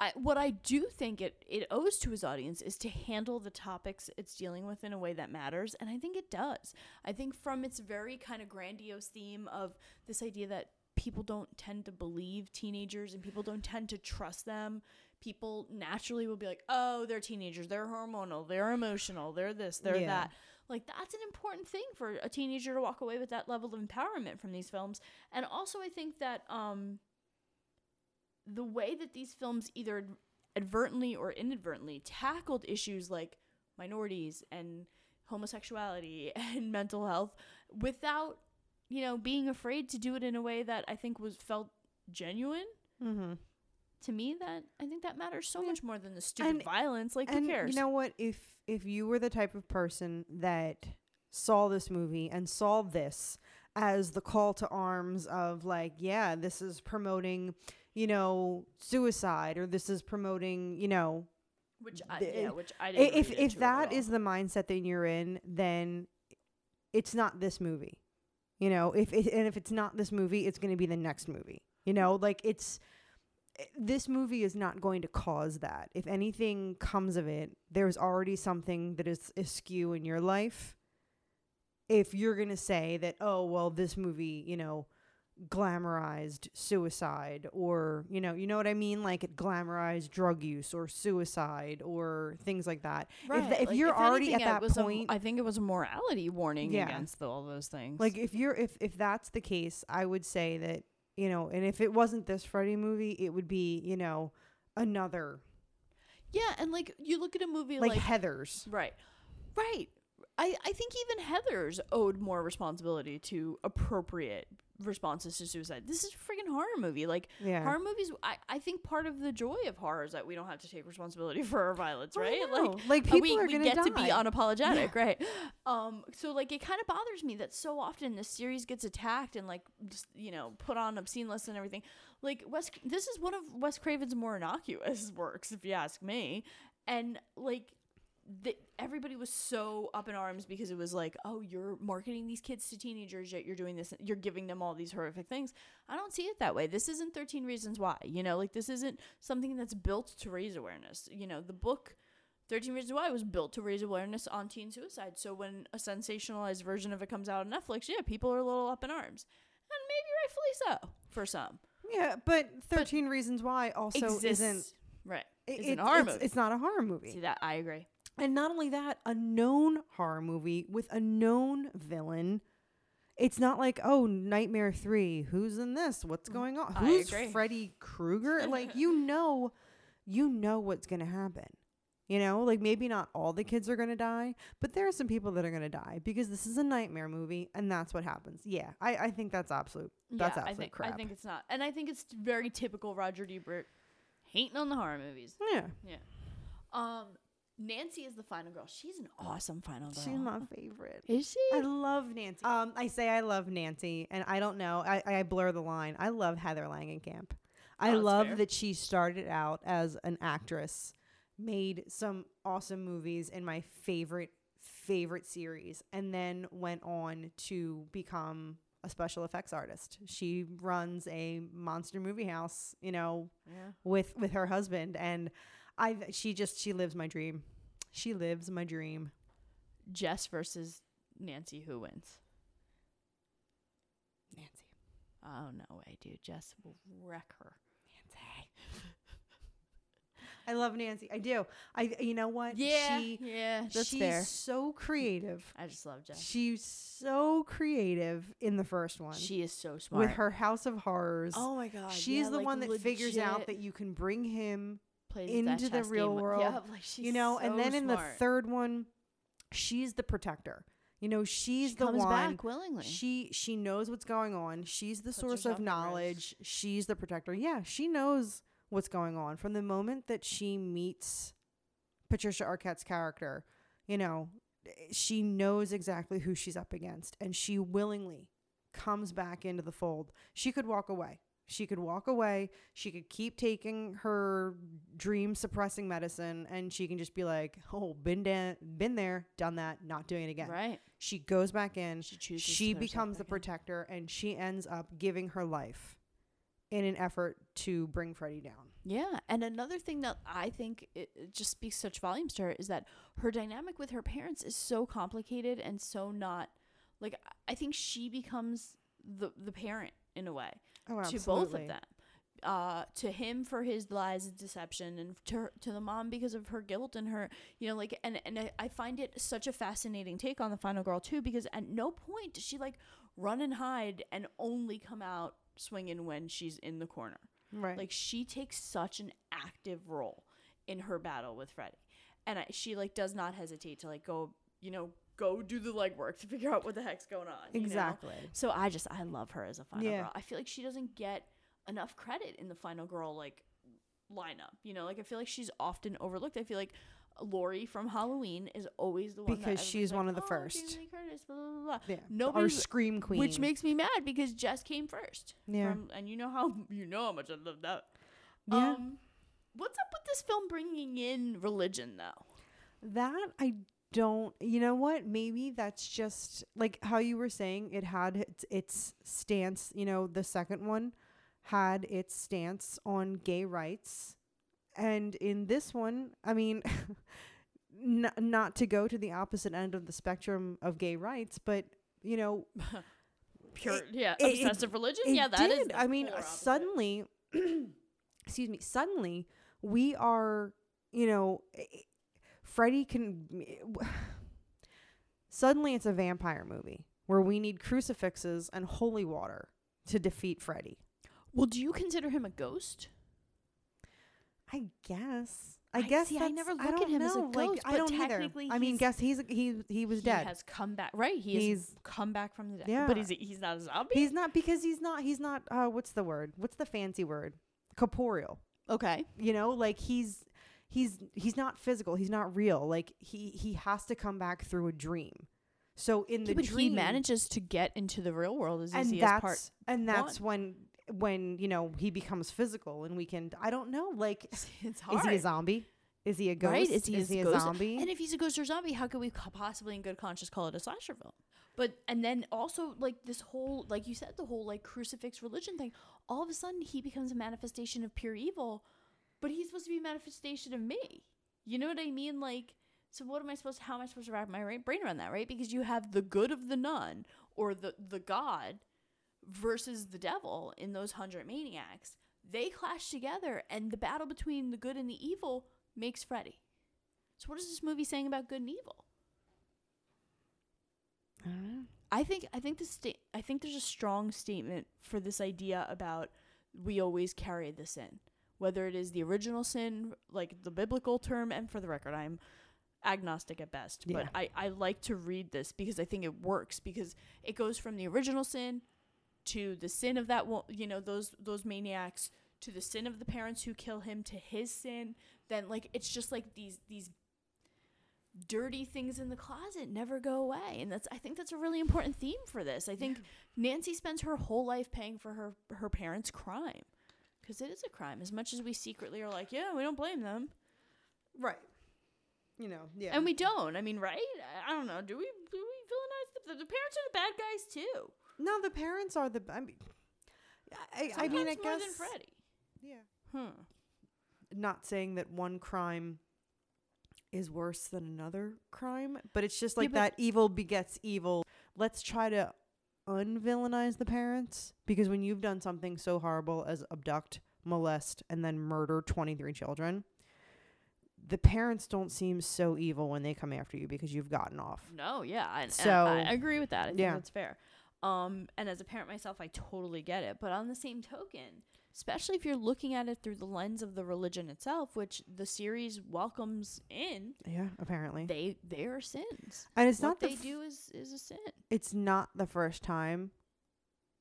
I, what I do think it, it owes to his audience is to handle the topics it's dealing with in a way that matters, and I think it does. I think from its very kind of grandiose theme of this idea that people don't tend to believe teenagers and people don't tend to trust them. People naturally will be like, "Oh, they're teenagers. They're hormonal. They're emotional. They're this. They're Yeah. that." Like that's an important thing for a teenager to walk away with that level of empowerment from these films. And also, I think that um, the way that these films either ad- advertently or inadvertently tackled issues like minorities and homosexuality and mental health without you know being afraid to do it in a way that i think was felt genuine Mm-hmm. to me that i think that matters so Yeah. much more than the stupid And- violence like and who cares you know what? If if you were the type of person that saw this movie and saw this as the call to arms of like, yeah, this is promoting, you know, suicide or this is promoting, you know, which I, yeah which i didn't if if into it at that is the mindset that you're in, then it's not this movie. You know, if it, and if it's not this movie, it's going to be the next movie. You know, like it's this movie is not going to cause that. If anything comes of it, there's already something that is askew in your life. If you're going to say that, oh, well, this movie, you know, glamorized suicide or, you know, you know what I mean? Like it glamorized drug use or suicide or things like that. if, th- if like, you're already anything, at that point, I think it was a morality warning Yeah. against all those things. like if you're if if that's the case, I would say that, you know, and if it wasn't this Freddy movie, it would be, you know, another yeah, and like you look at a movie like, like, Heathers. right, right. I I think even Heathers owed more responsibility to appropriate responses to suicide. This is a freaking horror movie. Like Yeah. horror movies, I, I think part of the joy of horror is that we don't have to take responsibility for our violence, right? know. Like Like, people we, are we get to be die. unapologetic, right? Um, so like it kind of bothers me that so often this series gets attacked and like just, you know put on obscene lists and everything. Like Wes, this is one of Wes Craven's more innocuous works, if you ask me, and like. The, everybody was so up in arms because it was like, oh, you're marketing these kids to teenagers, yet you're doing this, you're giving them all these horrific things. I don't see it that way. This isn't 13 Reasons Why, you know, like this isn't something that's built to raise awareness. You know, the book 13 Reasons Why was built to raise awareness on teen suicide. So when a sensationalized version of it comes out on Netflix, yeah, people are a little up in arms. And maybe rightfully so for some. Yeah, but 13 Reasons Why also Exists. isn't right. it- Isn't it- a horror it's, movie. it's not a horror movie. See that? I agree. And not only that, a known horror movie with a known villain it's not like oh Nightmare Three. Who's in this? What's going on? Mm, I Who's agree. Freddy Krueger? like you know, you know what's gonna happen. You know, like maybe not all the kids are gonna die, but there are some people that are gonna die because this is a nightmare movie, and that's what happens. Yeah, I, I think that's absolute. That's yeah, absolute I think crap. I think it's not, and I think it's very typical Roger Ebert hating on the horror movies. yeah, Yeah. Um, Nancy is the final girl. She's an awesome final girl. she's my favorite. Is she? I love Nancy. Um, I say I love Nancy, and I don't know. I, I blur the line. I love Heather Langenkamp. I Oh, love fair. that she started out as an actress, made some awesome movies in my favorite favorite series, and then went on to become a special effects artist. She runs a monster movie house, you know, yeah. with with her husband, and I she just she lives my dream. She lives my dream. Jess versus Nancy. Who wins? Nancy. Oh no way, dude. Jess will wreck her. Nancy. I love Nancy. I do. I you know what? Yeah, She, yeah, that's she's fair. so creative. I just love Jess. She's so creative in the first one. She is so smart. with her House of Horrors. Oh my god. She's yeah, the like, one that figures out that you can bring him plays into the real game world. Yeah, like she's you know, and so then in the third one, she's the protector. You know, she's she the comes one. back willingly. She she knows what's going on. She's the Puts source of knowledge. She's the protector. Yeah, she knows what's going on from the moment that she meets Patricia Arquette's character. You know, she knows exactly who she's up against, and she willingly comes back into the fold. She could walk away. She could walk away. She could keep taking her dream suppressing medicine, and she can just be like, "Oh, been da- been there, done that, not doing it again." right. She goes back in. She chooses She becomes the back in. protector, and she ends up giving her life in an effort to bring Freddy down. Yeah, and another thing that I think it, it just speaks such volumes to her is that her dynamic with her parents is so complicated and so not like I- I think she becomes the the parent in a way Oh, to both of them. Uh, to him for his lies and deception, and to her, to the mom because of her guilt and her, you know, like, and and I, I find it such a fascinating take on the final girl too, because at no point does she like run and hide and only come out swinging when she's in the corner. Right. Like she takes such an active role in her battle with Freddy, and I, she like does not hesitate to like go, you know, go do the legwork to figure out what the heck's going on. you know? Exactly. So I just I love her as a final Yeah. girl. I feel like she doesn't get enough credit in the final girl like lineup. You know, like I feel like she's often overlooked. I feel like Laurie from Halloween is always the one Because she's like, one of the "Oh, first." Curtis, blah, blah, blah, blah." Yeah. Nobody Our scream queen. which makes me mad because Jess came first. Yeah. From, and you know how you know how much I love that. Yeah. Um, what's up with this film bringing in religion though? that I don't. You know what? Maybe that's just like how you were saying. It had its, its stance. You know, the second one had its stance on gay rights, and in this one, I mean. N- not to go to the opposite end of the spectrum of gay rights, but you know, Pure, It- yeah, it- it- obsessive religion. It yeah, that is. did. the I mean, suddenly, excuse me, suddenly we are, you know, Freddy can. Suddenly, it's a vampire movie where we need crucifixes and holy water to defeat Freddy. Well, do you consider him a ghost? I guess. I, I- guess see, I never I look at don't him as a know, like, ghost, I don't either. I mean, guess he's he he was dead. He has come back. Right. He He's- come back from the dead. Yeah. But he's he's not a zombie. He's not because he's not he's not. Uh, what's the word? What's the fancy word? Corporeal. okay. you know like he's he's he's not physical he's not real like he he has to come back through a dream so in the Yeah, dream he manages to get into the real world as and easy that's as part. and that's when when you know he becomes physical and we can i don't know like It's is he a zombie is he a ghost Right? Is he, is he a ghost? zombie And if he's a ghost or zombie, how could we possibly, in good conscience, call it a slasher film? But and then also like this whole, like you said, the whole like crucifix religion thing. All of a sudden, he becomes a manifestation of pure evil, but he's supposed to be a manifestation of me. You know what I mean? Like, so what am I supposed? To, How am I supposed to wrap my brain around that? Right? Because you have the good of the nun or the the god versus the devil in those hundred maniacs. They clash together, and the battle between the good and the evil makes Freddy. So what is this movie saying about good and evil? I think I think the sta- I think there's a strong statement for this idea about we always carry the sin, whether it is the original sin, like the biblical term, and for the record, I'm agnostic at best, Yeah. but I I like to read this because I think it works because it goes from the original sin to the sin of that you know those those maniacs to the sin of the parents who kill him to his sin then like it's just like these these dirty things in the closet never go away and that's i think that's a really important theme for this. I think nancy spends her whole life paying for her her parents crime because it is a crime as much as we secretly are like yeah we don't blame them Right. You know, yeah. and we don't i mean right i, don't know do we do we villainize the, the, parents are the bad guys too no, the parents are the. I mean, I, I mean, I more guess. than freddy Yeah. hmm Not saying that one crime is worse than another crime, but it's just like but- that evil begets evil. Let's try to unvillainize the parents because when you've done something so horrible as abduct, molest, and then murder 23 children, the parents don't seem so evil when they come after you because you've gotten off. No, yeah, and, and So- I agree with that. I think yeah. that's fair. Um, and as a parent myself, I totally get it. But on the same token, especially if you're looking at it through the lens of the religion itself, which the series welcomes in, Yeah, apparently. they they are sins. and it's what not the they f- do is is a sin. it's not the first time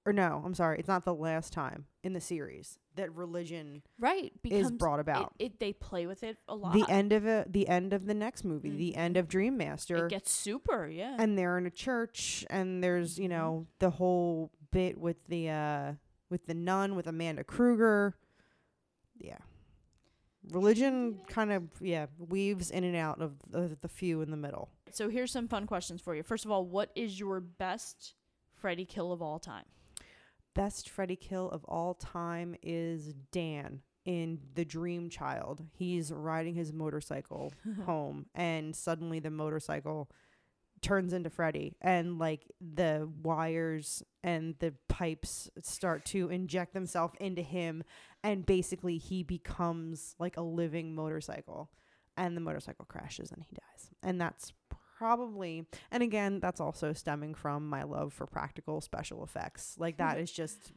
or no, I'm sorry, it's not the last time in the series that religion Right, is brought about. It, it they play with it a lot. the end of it the end of the next movie, the end of Dream Master. Mm-hmm. it gets super, yeah. and they're in a church and there's, you Mm-hmm. know, the whole bit with the uh with the nun with Amanda Krueger. Yeah. Religion kind of yeah, weaves in and out of the, the few in the middle. so here's some fun questions for you. First of all, what is your best Freddy kill of all time? best Freddy kill of all time is Dan in The Dream Child. He's riding his motorcycle home and suddenly the motorcycle turns into Freddy and like the wires and the pipes start to inject themselves into him and basically he becomes like a living motorcycle and the motorcycle crashes and he dies. And that's probably and again that's also stemming from my love for practical special effects. Like that is just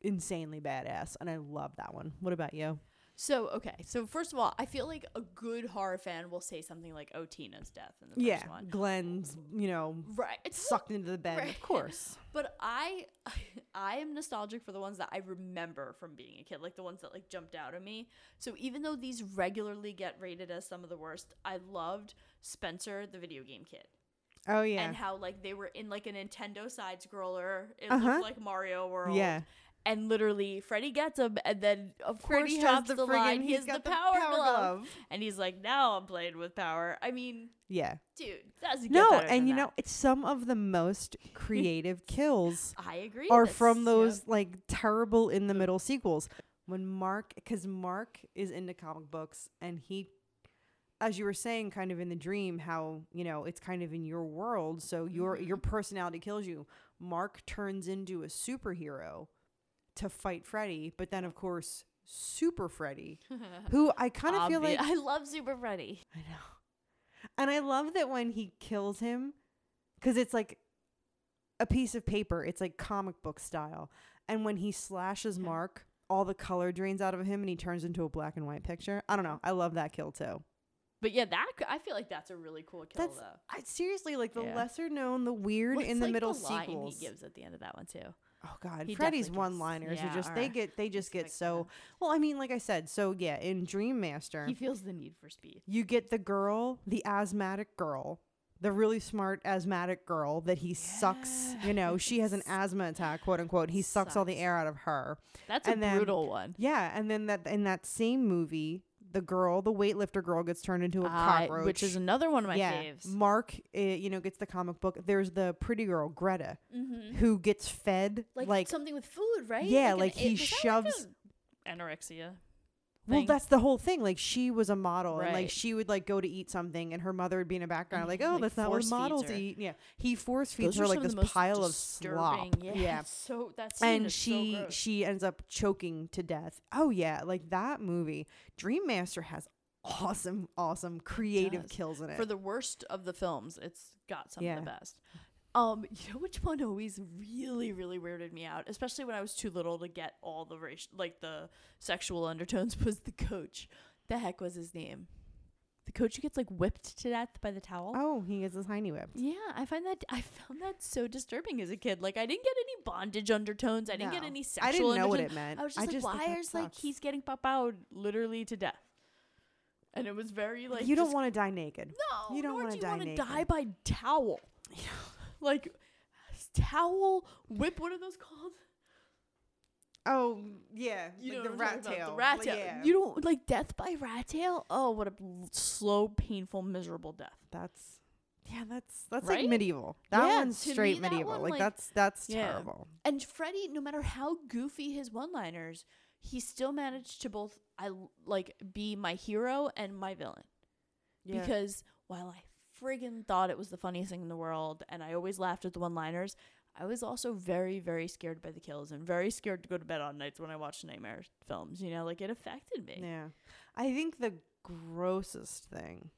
insanely badass and i love that one. What about you So okay, so first of all, I feel like a good horror fan will say something like, "Oh, Tina's death" in the yeah first one, glenn's you know right? It's sucked into the bed Right. of course But I, I am nostalgic for the ones that I remember from being a kid, like the ones that like jumped out at me. So even though these regularly get rated as some of the worst, I loved Spencer, the video game kid, oh yeah and how like they were in like a Nintendo side scroller. It Uh-huh. looked like Mario World. yeah And literally, Freddy gets him, and then of Freddy course has drops the the, line. He he's has the got the power, power glove. glove. and he's like, "Now I'm playing with power." I mean, yeah dude, doesn't no and you that. know it's some of the most creative kills I agree. are from those like terrible in the middle sequels when mark because mark is into comic books and he as you were saying kind of in the dream how you know it's kind of in your world so your Mm-hmm. your personality kills you mark turns into a superhero to fight freddy but then of course super freddy who i kind of feel like I love Super Freddy. I know. And I love that when he kills him, because it's like a piece of paper, it's like comic book style. And when he slashes Mark, all the color drains out of him and he turns into a black and white picture. I don't know. I love that kill too. But yeah, that I feel like that's a really cool kill That's though. I, seriously like the Yeah. lesser known, the weird in the like, middle the sequels. he gives at the end of that one too. Oh God, He Freddy's one liners yeah, are just they get they just get so well. I mean, like I said, so yeah, in Dream Master, He feels the need for speed. you get the girl, the asthmatic girl, the really smart asthmatic girl that he sucks. You know, she has an asthma attack, quote unquote. He sucks all the air out of her. That's And a then- brutal one. Yeah, and then that in that same movie, the girl, the weightlifter girl, gets turned into a I- cockroach. which is another one of my yeah, faves. Mark, uh, you know, gets the comic book. There's the pretty girl Greta, Mhm. who gets fed Like, like, something with food, right? Yeah, an like a- he like shoves- a anorexia. Well, that's the whole thing. Like she was a model, and like she would like go to eat something, and her mother would be in the background, mm-hmm. like, "Oh, like, that's not what models eat." Yeah, he force feeds Those her like this of the most pile of slop. disturbing- Yeah, so that scene and so she gross. she ends up choking to death. Oh yeah, like that movie. Dream Master has awesome, awesome creative kills in it. for the worst of the films, it's got some Yeah. of the best. Um, you know which one always really, really weirded me out, especially when I was too little to get all the racial, like the sexual undertones. Was the coach? The heck was his name? The coach who gets like whipped to death by the towel. Oh, he gets his hiney whipped. Yeah, I find that I found that so disturbing as a kid. Like I didn't get any bondage undertones. I didn't get No. any I sexual. didn't know what undertones. it meant. I was just I like, just think why that is like sucks. he's getting papao literally to death? And it was very like you don't just- want to die naked. no, you don't nor wanna do you die wanna naked. die by towel. like towel whip. What are those called? Oh yeah, You like know the rat tail. The rat Like, tail. Yeah. You don't like death by rat tail. Oh, what a slow, painful, miserable death. That's yeah, that's that's Right? like medieval. That Yeah, one's me, straight that medieval. one, like, like- that's that's Yeah. terrible. And Freddy, no matter how goofy his one-liners, he still managed to both I like be my hero and my villain. Yeah. Because while I friggin' thought it was the funniest thing in the world, and I always laughed at the one-liners, I was also very, very scared by the kills and very scared to go to bed on nights when I watched nightmare films. You know, like it affected me. Yeah. I think the grossest thing.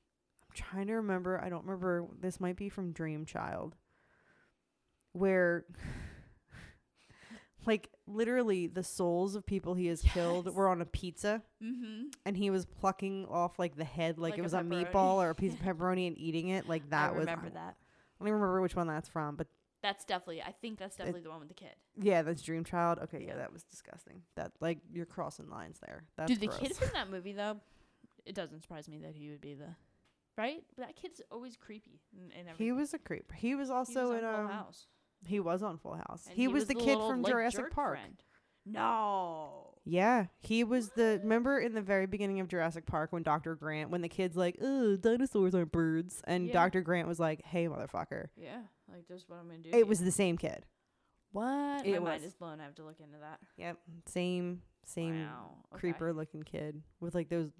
I'm trying to remember. I don't remember. This might be from Dream Child. Where like literally the souls of people he has killed were on a pizza Mm-hmm. and he was plucking off like the head like, Like it was a pepperoni. meatball or a piece of pepperoni and eating it like that was. I was remember I, that. I don't even remember which one that's from, but That's definitely. I think that's definitely the one with the kid. yeah, that's Dream Child. Okay, yeah, Yeah. that was disgusting. That like you're crossing lines there. That's Dude, the gross. kid from that movie though, it doesn't surprise me that he would be the right. That kid's always creepy and, and everything. He was a creep. He was He also was in um, House. He was on Full House. And He, was, the, kid little, from like, Jurassic Park. friend. No. Yeah, he was the. Remember in the very beginning of Jurassic Park when Dr. Grant, when the kid's like, "Oh, dinosaurs aren't birds," and Yeah. Dr. Grant was like, "Hey, motherfucker." Yeah, like just what I'm gonna do. It was the same kid. what? it My mind is blown. I have to look into that. Yep, same same Wow. okay. creeper looking kid with like those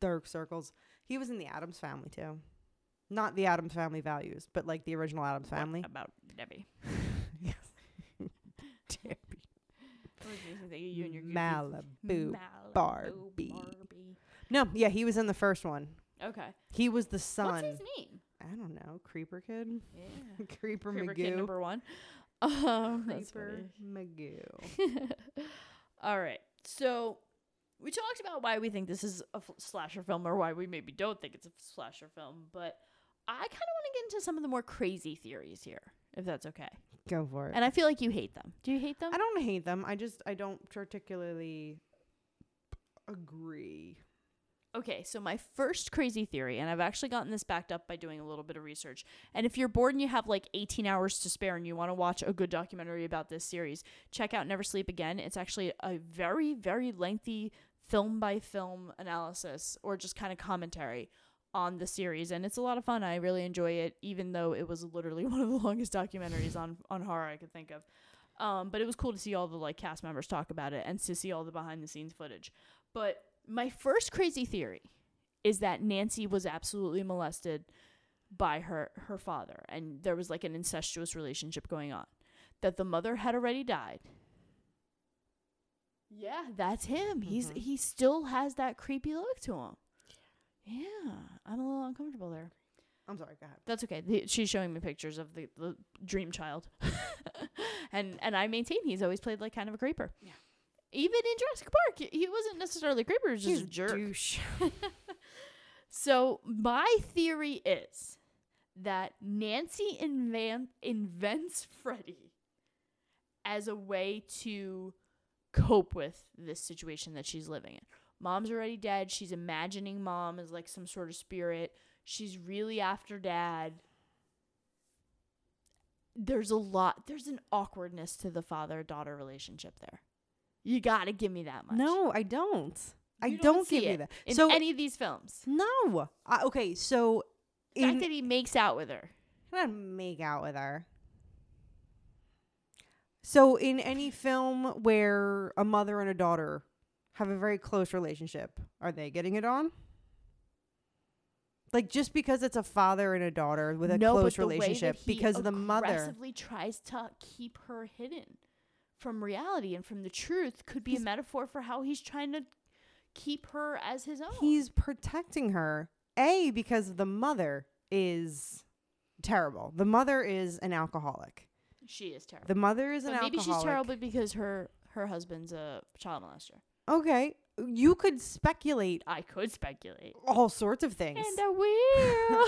dark circles. He was in the Addams Family too, not the Addams Family values, but like the original Addams What Family. about Debbie. yes. Debbie. Always makes me think of you and your Malibu. Malibu Barbie. Barbie. No, yeah, he was in the first one. Okay. He was the son. What's his name? I don't know, Creeper Kid, Yeah. Creeper, Creeper Magoo, Kid number one. Um, Creeper. Magoo. All right. So we talked about why we think this is a f- slasher film or why we maybe don't think it's a slasher film, but I kind of want to get into some of the more crazy theories here, if that's okay. Go for it. And I feel like you hate them. Do you hate them? I don't hate them. I just I don't particularly agree. Okay, so my first crazy theory, and I've actually gotten this backed up by doing a little bit of research. And if you're bored and you have like 18 hours to spare and you want to watch a good documentary about this series, check out Never Sleep Again. It's actually a very, very lengthy film by film analysis or just kind of commentary on the series. And it's a lot of fun. I really enjoy it, even though it was literally one of the longest documentaries on, on horror I could think of. Um, but it was cool to see all the like cast members talk about it and to see all the behind the scenes footage. But my first crazy theory is that Nancy was absolutely molested by her her father and there was like an incestuous relationship going on. That the mother had already died. Yeah, that's him. He's he still has that creepy look to him. Yeah, I'm a little uncomfortable there. I'm sorry. Go ahead. That's okay. The, she's showing me pictures of the, the dream child, and and I maintain he's always played like kind of a creeper. Yeah. Even in Jurassic Park, he- wasn't necessarily a creeper. He was just He's a jerk. douche. So my theory is that Nancy invan- invents Freddy as a way to cope with this situation that she's living in. Mom's already dead. She's imagining mom as like some sort of spirit. She's really after dad. There's a lot. There's an awkwardness to the father daughter relationship there. You gotta give me that much. No, I don't. I You don't, see give you that. in so any of these films. no. I okay, so The fact that he makes out with her. Gonna make out with her. So in any film where a mother and a daughter have a very close relationship, are they getting it on? Like just because it's a father and a daughter with a no, close the way that relationship, because the mother aggressively tries to keep her hidden from reality and from the truth could be He's- a metaphor for how he's trying to keep her as his own. he's protecting her. A because the mother is terrible. The mother is an alcoholic. She is terrible. The mother is an but maybe alcoholic. she's terrible because her her husband's a child molester. Okay, you could speculate I could speculate. all sorts of things. And I will.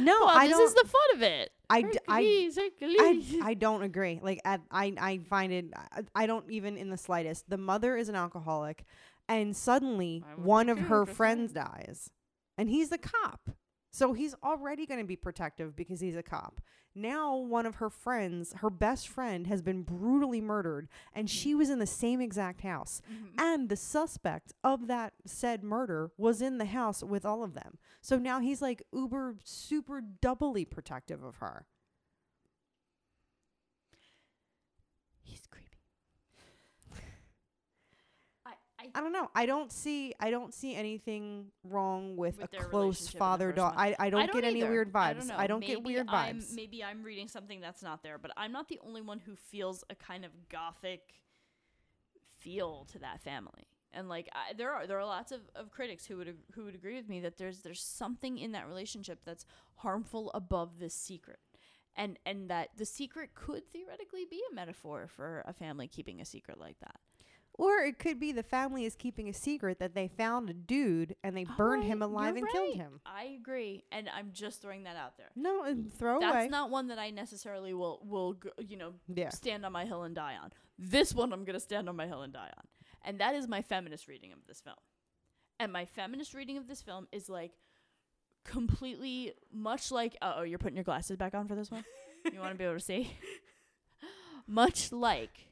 no, well, I this is the fun of it. I d- I- Hercules, I, Hercules. I don't agree. Like I I, I find it I, I don't even in the slightest. The mother is an alcoholic and suddenly I would one be of too, her friends dies. And he's the cop. So he's already going to be protective because he's a cop. Now one of her friends, her best friend has been brutally murdered and she was in the same exact house. Mm-hmm. And the suspect of that said murder was in the house with all of them. So now he's like uber super doubly protective of her. He's creepy. I, I I don't know. I don't see. I don't see anything wrong with, With a close relationship in the father daughter. one. I, I don't get any either. weird I vibes. don't, know. I don't get weird I'm- vibes. maybe I'm reading something that's not there, but I'm not the only one who feels a kind of gothic feel to that family. And like I, there are there are lots of, of critics who would who would agree with me that there's there's something in that relationship that's harmful above the secret. And and that the secret could theoretically be a metaphor for a family keeping a secret like that. Or it could be the family is keeping a secret that they found a dude and they burned him alive you're and killed right. him. I agree, and I'm just throwing that out there. No, and throw That's away. not one that I necessarily will will g- you know Yeah. stand on my hill and die on. This one I'm gonna stand on my hill and die on, and that is my feminist reading of this film. And my feminist reading of this film is like completely much like uh oh you're putting your glasses back on for this one. you want to be able to see? much like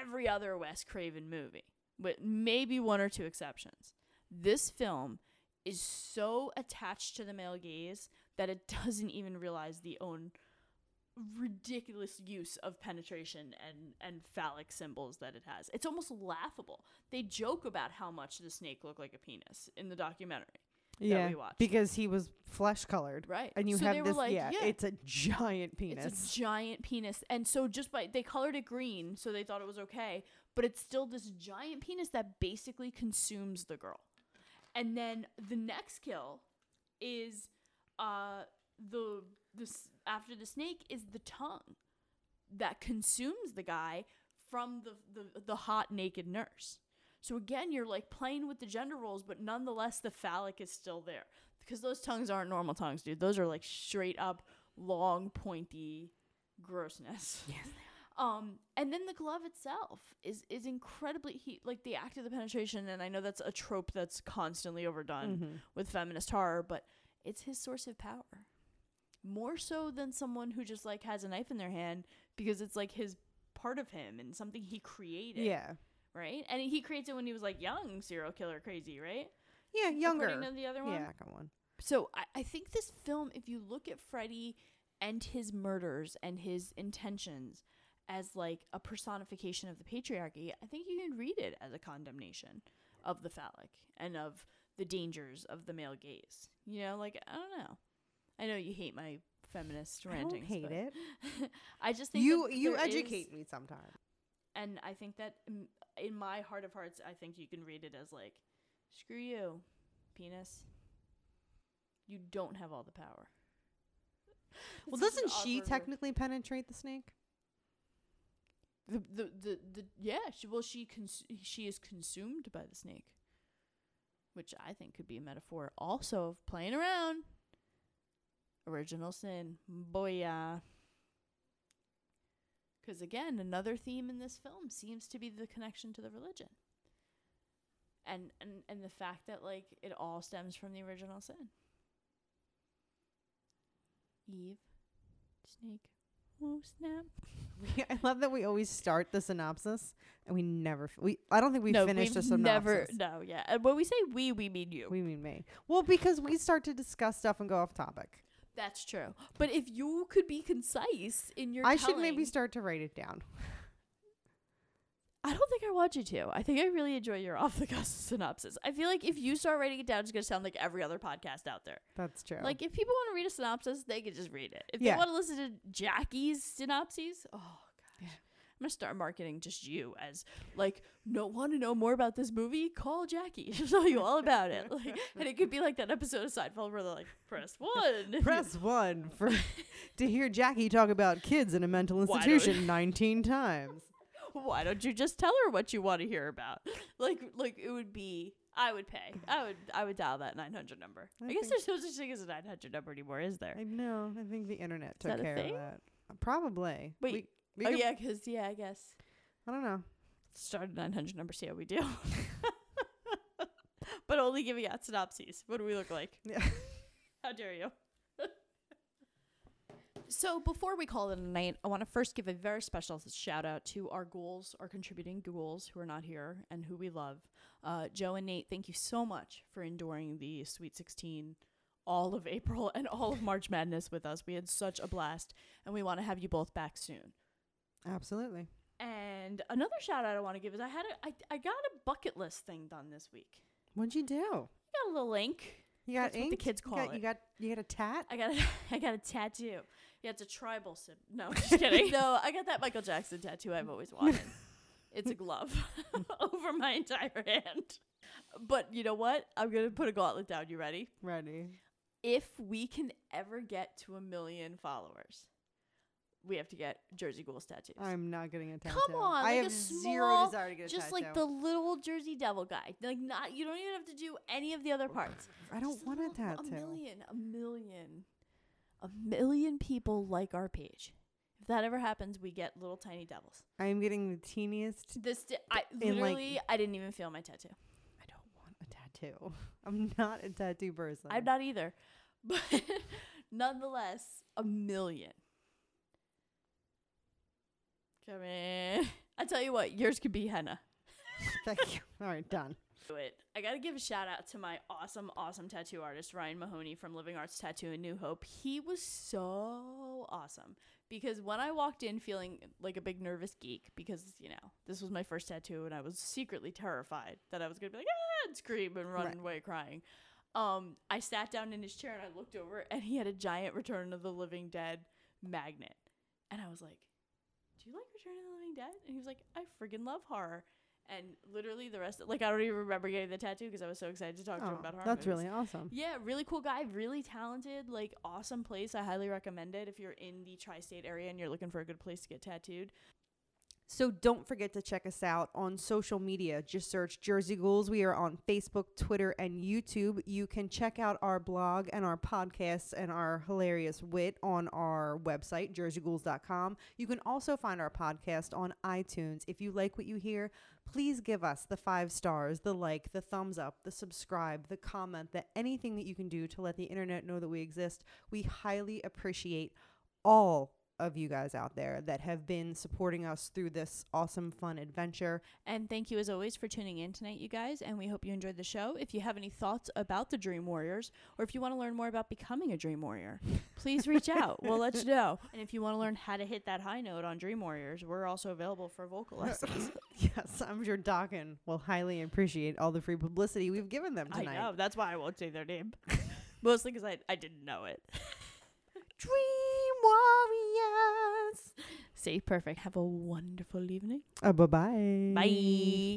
every other Wes Craven movie, with maybe one or two exceptions. This film is so attached to the male gaze that it doesn't even realize the own ridiculous use of penetration and and phallic symbols that it has. It's almost laughable. They joke about how much the snake looked like a penis in the documentary. Yeah, we watched. because he was flesh colored. Right. And you So have this. like, yeah, yeah. it's a giant penis. It's a giant penis. And so just by they colored it green, so they thought it was okay, but it's still this giant penis that basically consumes the girl. And then the next kill is uh the this after the snake is the tongue that consumes the guy from the, the the hot naked nurse. So again, you're like playing with the gender roles, but nonetheless the phallic is still there. Because those tongues aren't normal tongues, dude. Those are like straight up long pointy grossness. Yes. Um, and then the glove itself is is incredibly he like the act of the penetration, and I know that's a trope that's constantly overdone Mm-hmm. with feminist horror, but it's his source of power. More so than someone who just like has a knife in their hand because it's like his part of him and something he created. yeah, Right? And he creates it when he was like young serial killer crazy, right? yeah, younger. According to the other one. Yeah, come on. So I, I think this film, if you look at Freddy and his murders and his intentions as like a personification of the patriarchy, I think you can read it as a condemnation of the phallic and of the dangers of the male gaze. You know, like I don't know. I know you hate my feminist I don't rantings. hate it. I just think You you there is- educate me sometimes. And I think that mm, in my heart of hearts, I think you can read it as like, screw you, penis. You don't have all the power. Well, It's such doesn't she awkward word. technically penetrate the snake? The, the the the yeah. She, well, she cons- she is consumed by the snake, which I think could be a metaphor also of playing around. Original sin, boy, yeah. Because again, another theme in this film seems to be the connection to the religion, and and and the fact that like it all stems from the original sin. Eve, snake, oh snap. I love that we always start the synopsis and we never f- we. I don't think we no, finished the we've synopsis. never. No, yeah. And when we say we, we mean you. We mean me. Well, because we start to discuss stuff and go off topic. That's true. But if you could be concise in your, I should maybe start to write it down. I don't think I want you to. I think I really enjoy your off the cuff synopsis. I feel like if you start writing it down, it's gonna sound like every other podcast out there. That's true. Like if people want to read a synopsis, they can just read it. If Yeah. they want to listen to Jackie's synopses, oh gosh, I'm gonna start marketing just you as like, no, want to know more about this movie? Call Jackie. She'll tell you all about it. Like, and it could be like that episode of Seinfeld where they're like, press one. Press one for to hear Jackie talk about kids in a mental institution 19 times. Why don't you just tell her what you want to hear about? Like, like it would be. I would pay. I would. I would dial that 900 number. I, I guess there's no such thing as a 900 number anymore, is there? I know. I think the internet took care thing? of that. Probably. Wait, We, we oh could- yeah, because yeah, I guess I don't know. start a 900 number. See how we do. but only giving out synopses. What do we look like? Yeah. How dare you? so before we call it a night, I want to first give a very special shout out to our ghouls, our contributing ghouls who are not here and who we love. Uh, Joe and Nate, thank you so much for enduring the Sweet 16 all of April and all of March Madness with us. We had such a blast, and we want to have you both back soon. Absolutely. And another shout out I want to give is I had a, I, I got a bucket list thing done this week. What'd you do? You got a little ink. You got That's what the ink? kids You call got, it. You got you got a tat? I got a, I got a tattoo. Yeah, it's a tribal sim. No, just kidding. no, I got that Michael Jackson tattoo I've always wanted. it's a glove over my entire hand. But you know what? I'm gonna put a gauntlet down. You ready? Ready. If we can ever get to a million followers, we have to get Jersey Ghouls tattoos. I'm not getting a tattoo. Come on, I like have a zero small- desire to get a tattoo. just tattoo. like the little Jersey Devil guy. Like not, you don't even have to do any of the other oh, parts. I don't Just want a little- tattoo. A million, a million, a million people like our page. If that ever happens, we get little tiny devils. I am getting the teeniest. This, di- I In, like- literally, I didn't even feel my tattoo. I don't want a tattoo. I'm not a tattoo person. I'm not either, but nonetheless, a million. Come in. I tell you what, yours could be henna. Thank you. All right, done. do it. I gotta give a shout out to my awesome, awesome tattoo artist, Ryan Mahoney from Living Arts Tattoo in New Hope. He was so awesome because when I walked in feeling like a big nervous geek, because, you know, this was my first tattoo and I was secretly terrified that I was gonna be like, ah, and scream and run Right. away crying. Um, I sat down in his chair and I looked over and he had a giant Return of the Living Dead magnet. And I was like, Do you like Return of the Living Dead? And he was like, I friggin' love horror. And literally the rest, like I don't even remember getting the tattoo because I was so excited to talk to him Oh, about horror. that's movies. really awesome. Yeah, really cool guy, really talented, like awesome place. I highly recommend it if you're in the tri-state area and you're looking for a good place to get tattooed. So don't forget to check us out on social media. Just search Jersey Ghouls. We are on Facebook, Twitter, and YouTube. You can check out our blog and our podcasts and our hilarious wit on our website, jerseyghouls.com. You can also find our podcast on iTunes. If you like what you hear, please give us the five stars, the like, the thumbs up, the subscribe, the comment, the anything that you can do to let the internet know that we exist. We highly appreciate all of you guys out there that have been supporting us through this awesome, fun adventure. And thank you as always for tuning in tonight, you guys. And we hope you enjoyed the show. If you have any thoughts about the Dream Warriors, or if you want to learn more about becoming a Dream Warrior, please reach out. We'll let you know. And if you want to learn how to hit that high note on Dream Warriors, we're also available for vocal lessons. yes, I'm sure Dokken's will highly appreciate all the free publicity we've given them tonight. I know. That's why I won't say their name. Mostly because I, I didn't know it. Dream Warriors. See, perfect. Have a wonderful evening. Uh, bye bye. Bye.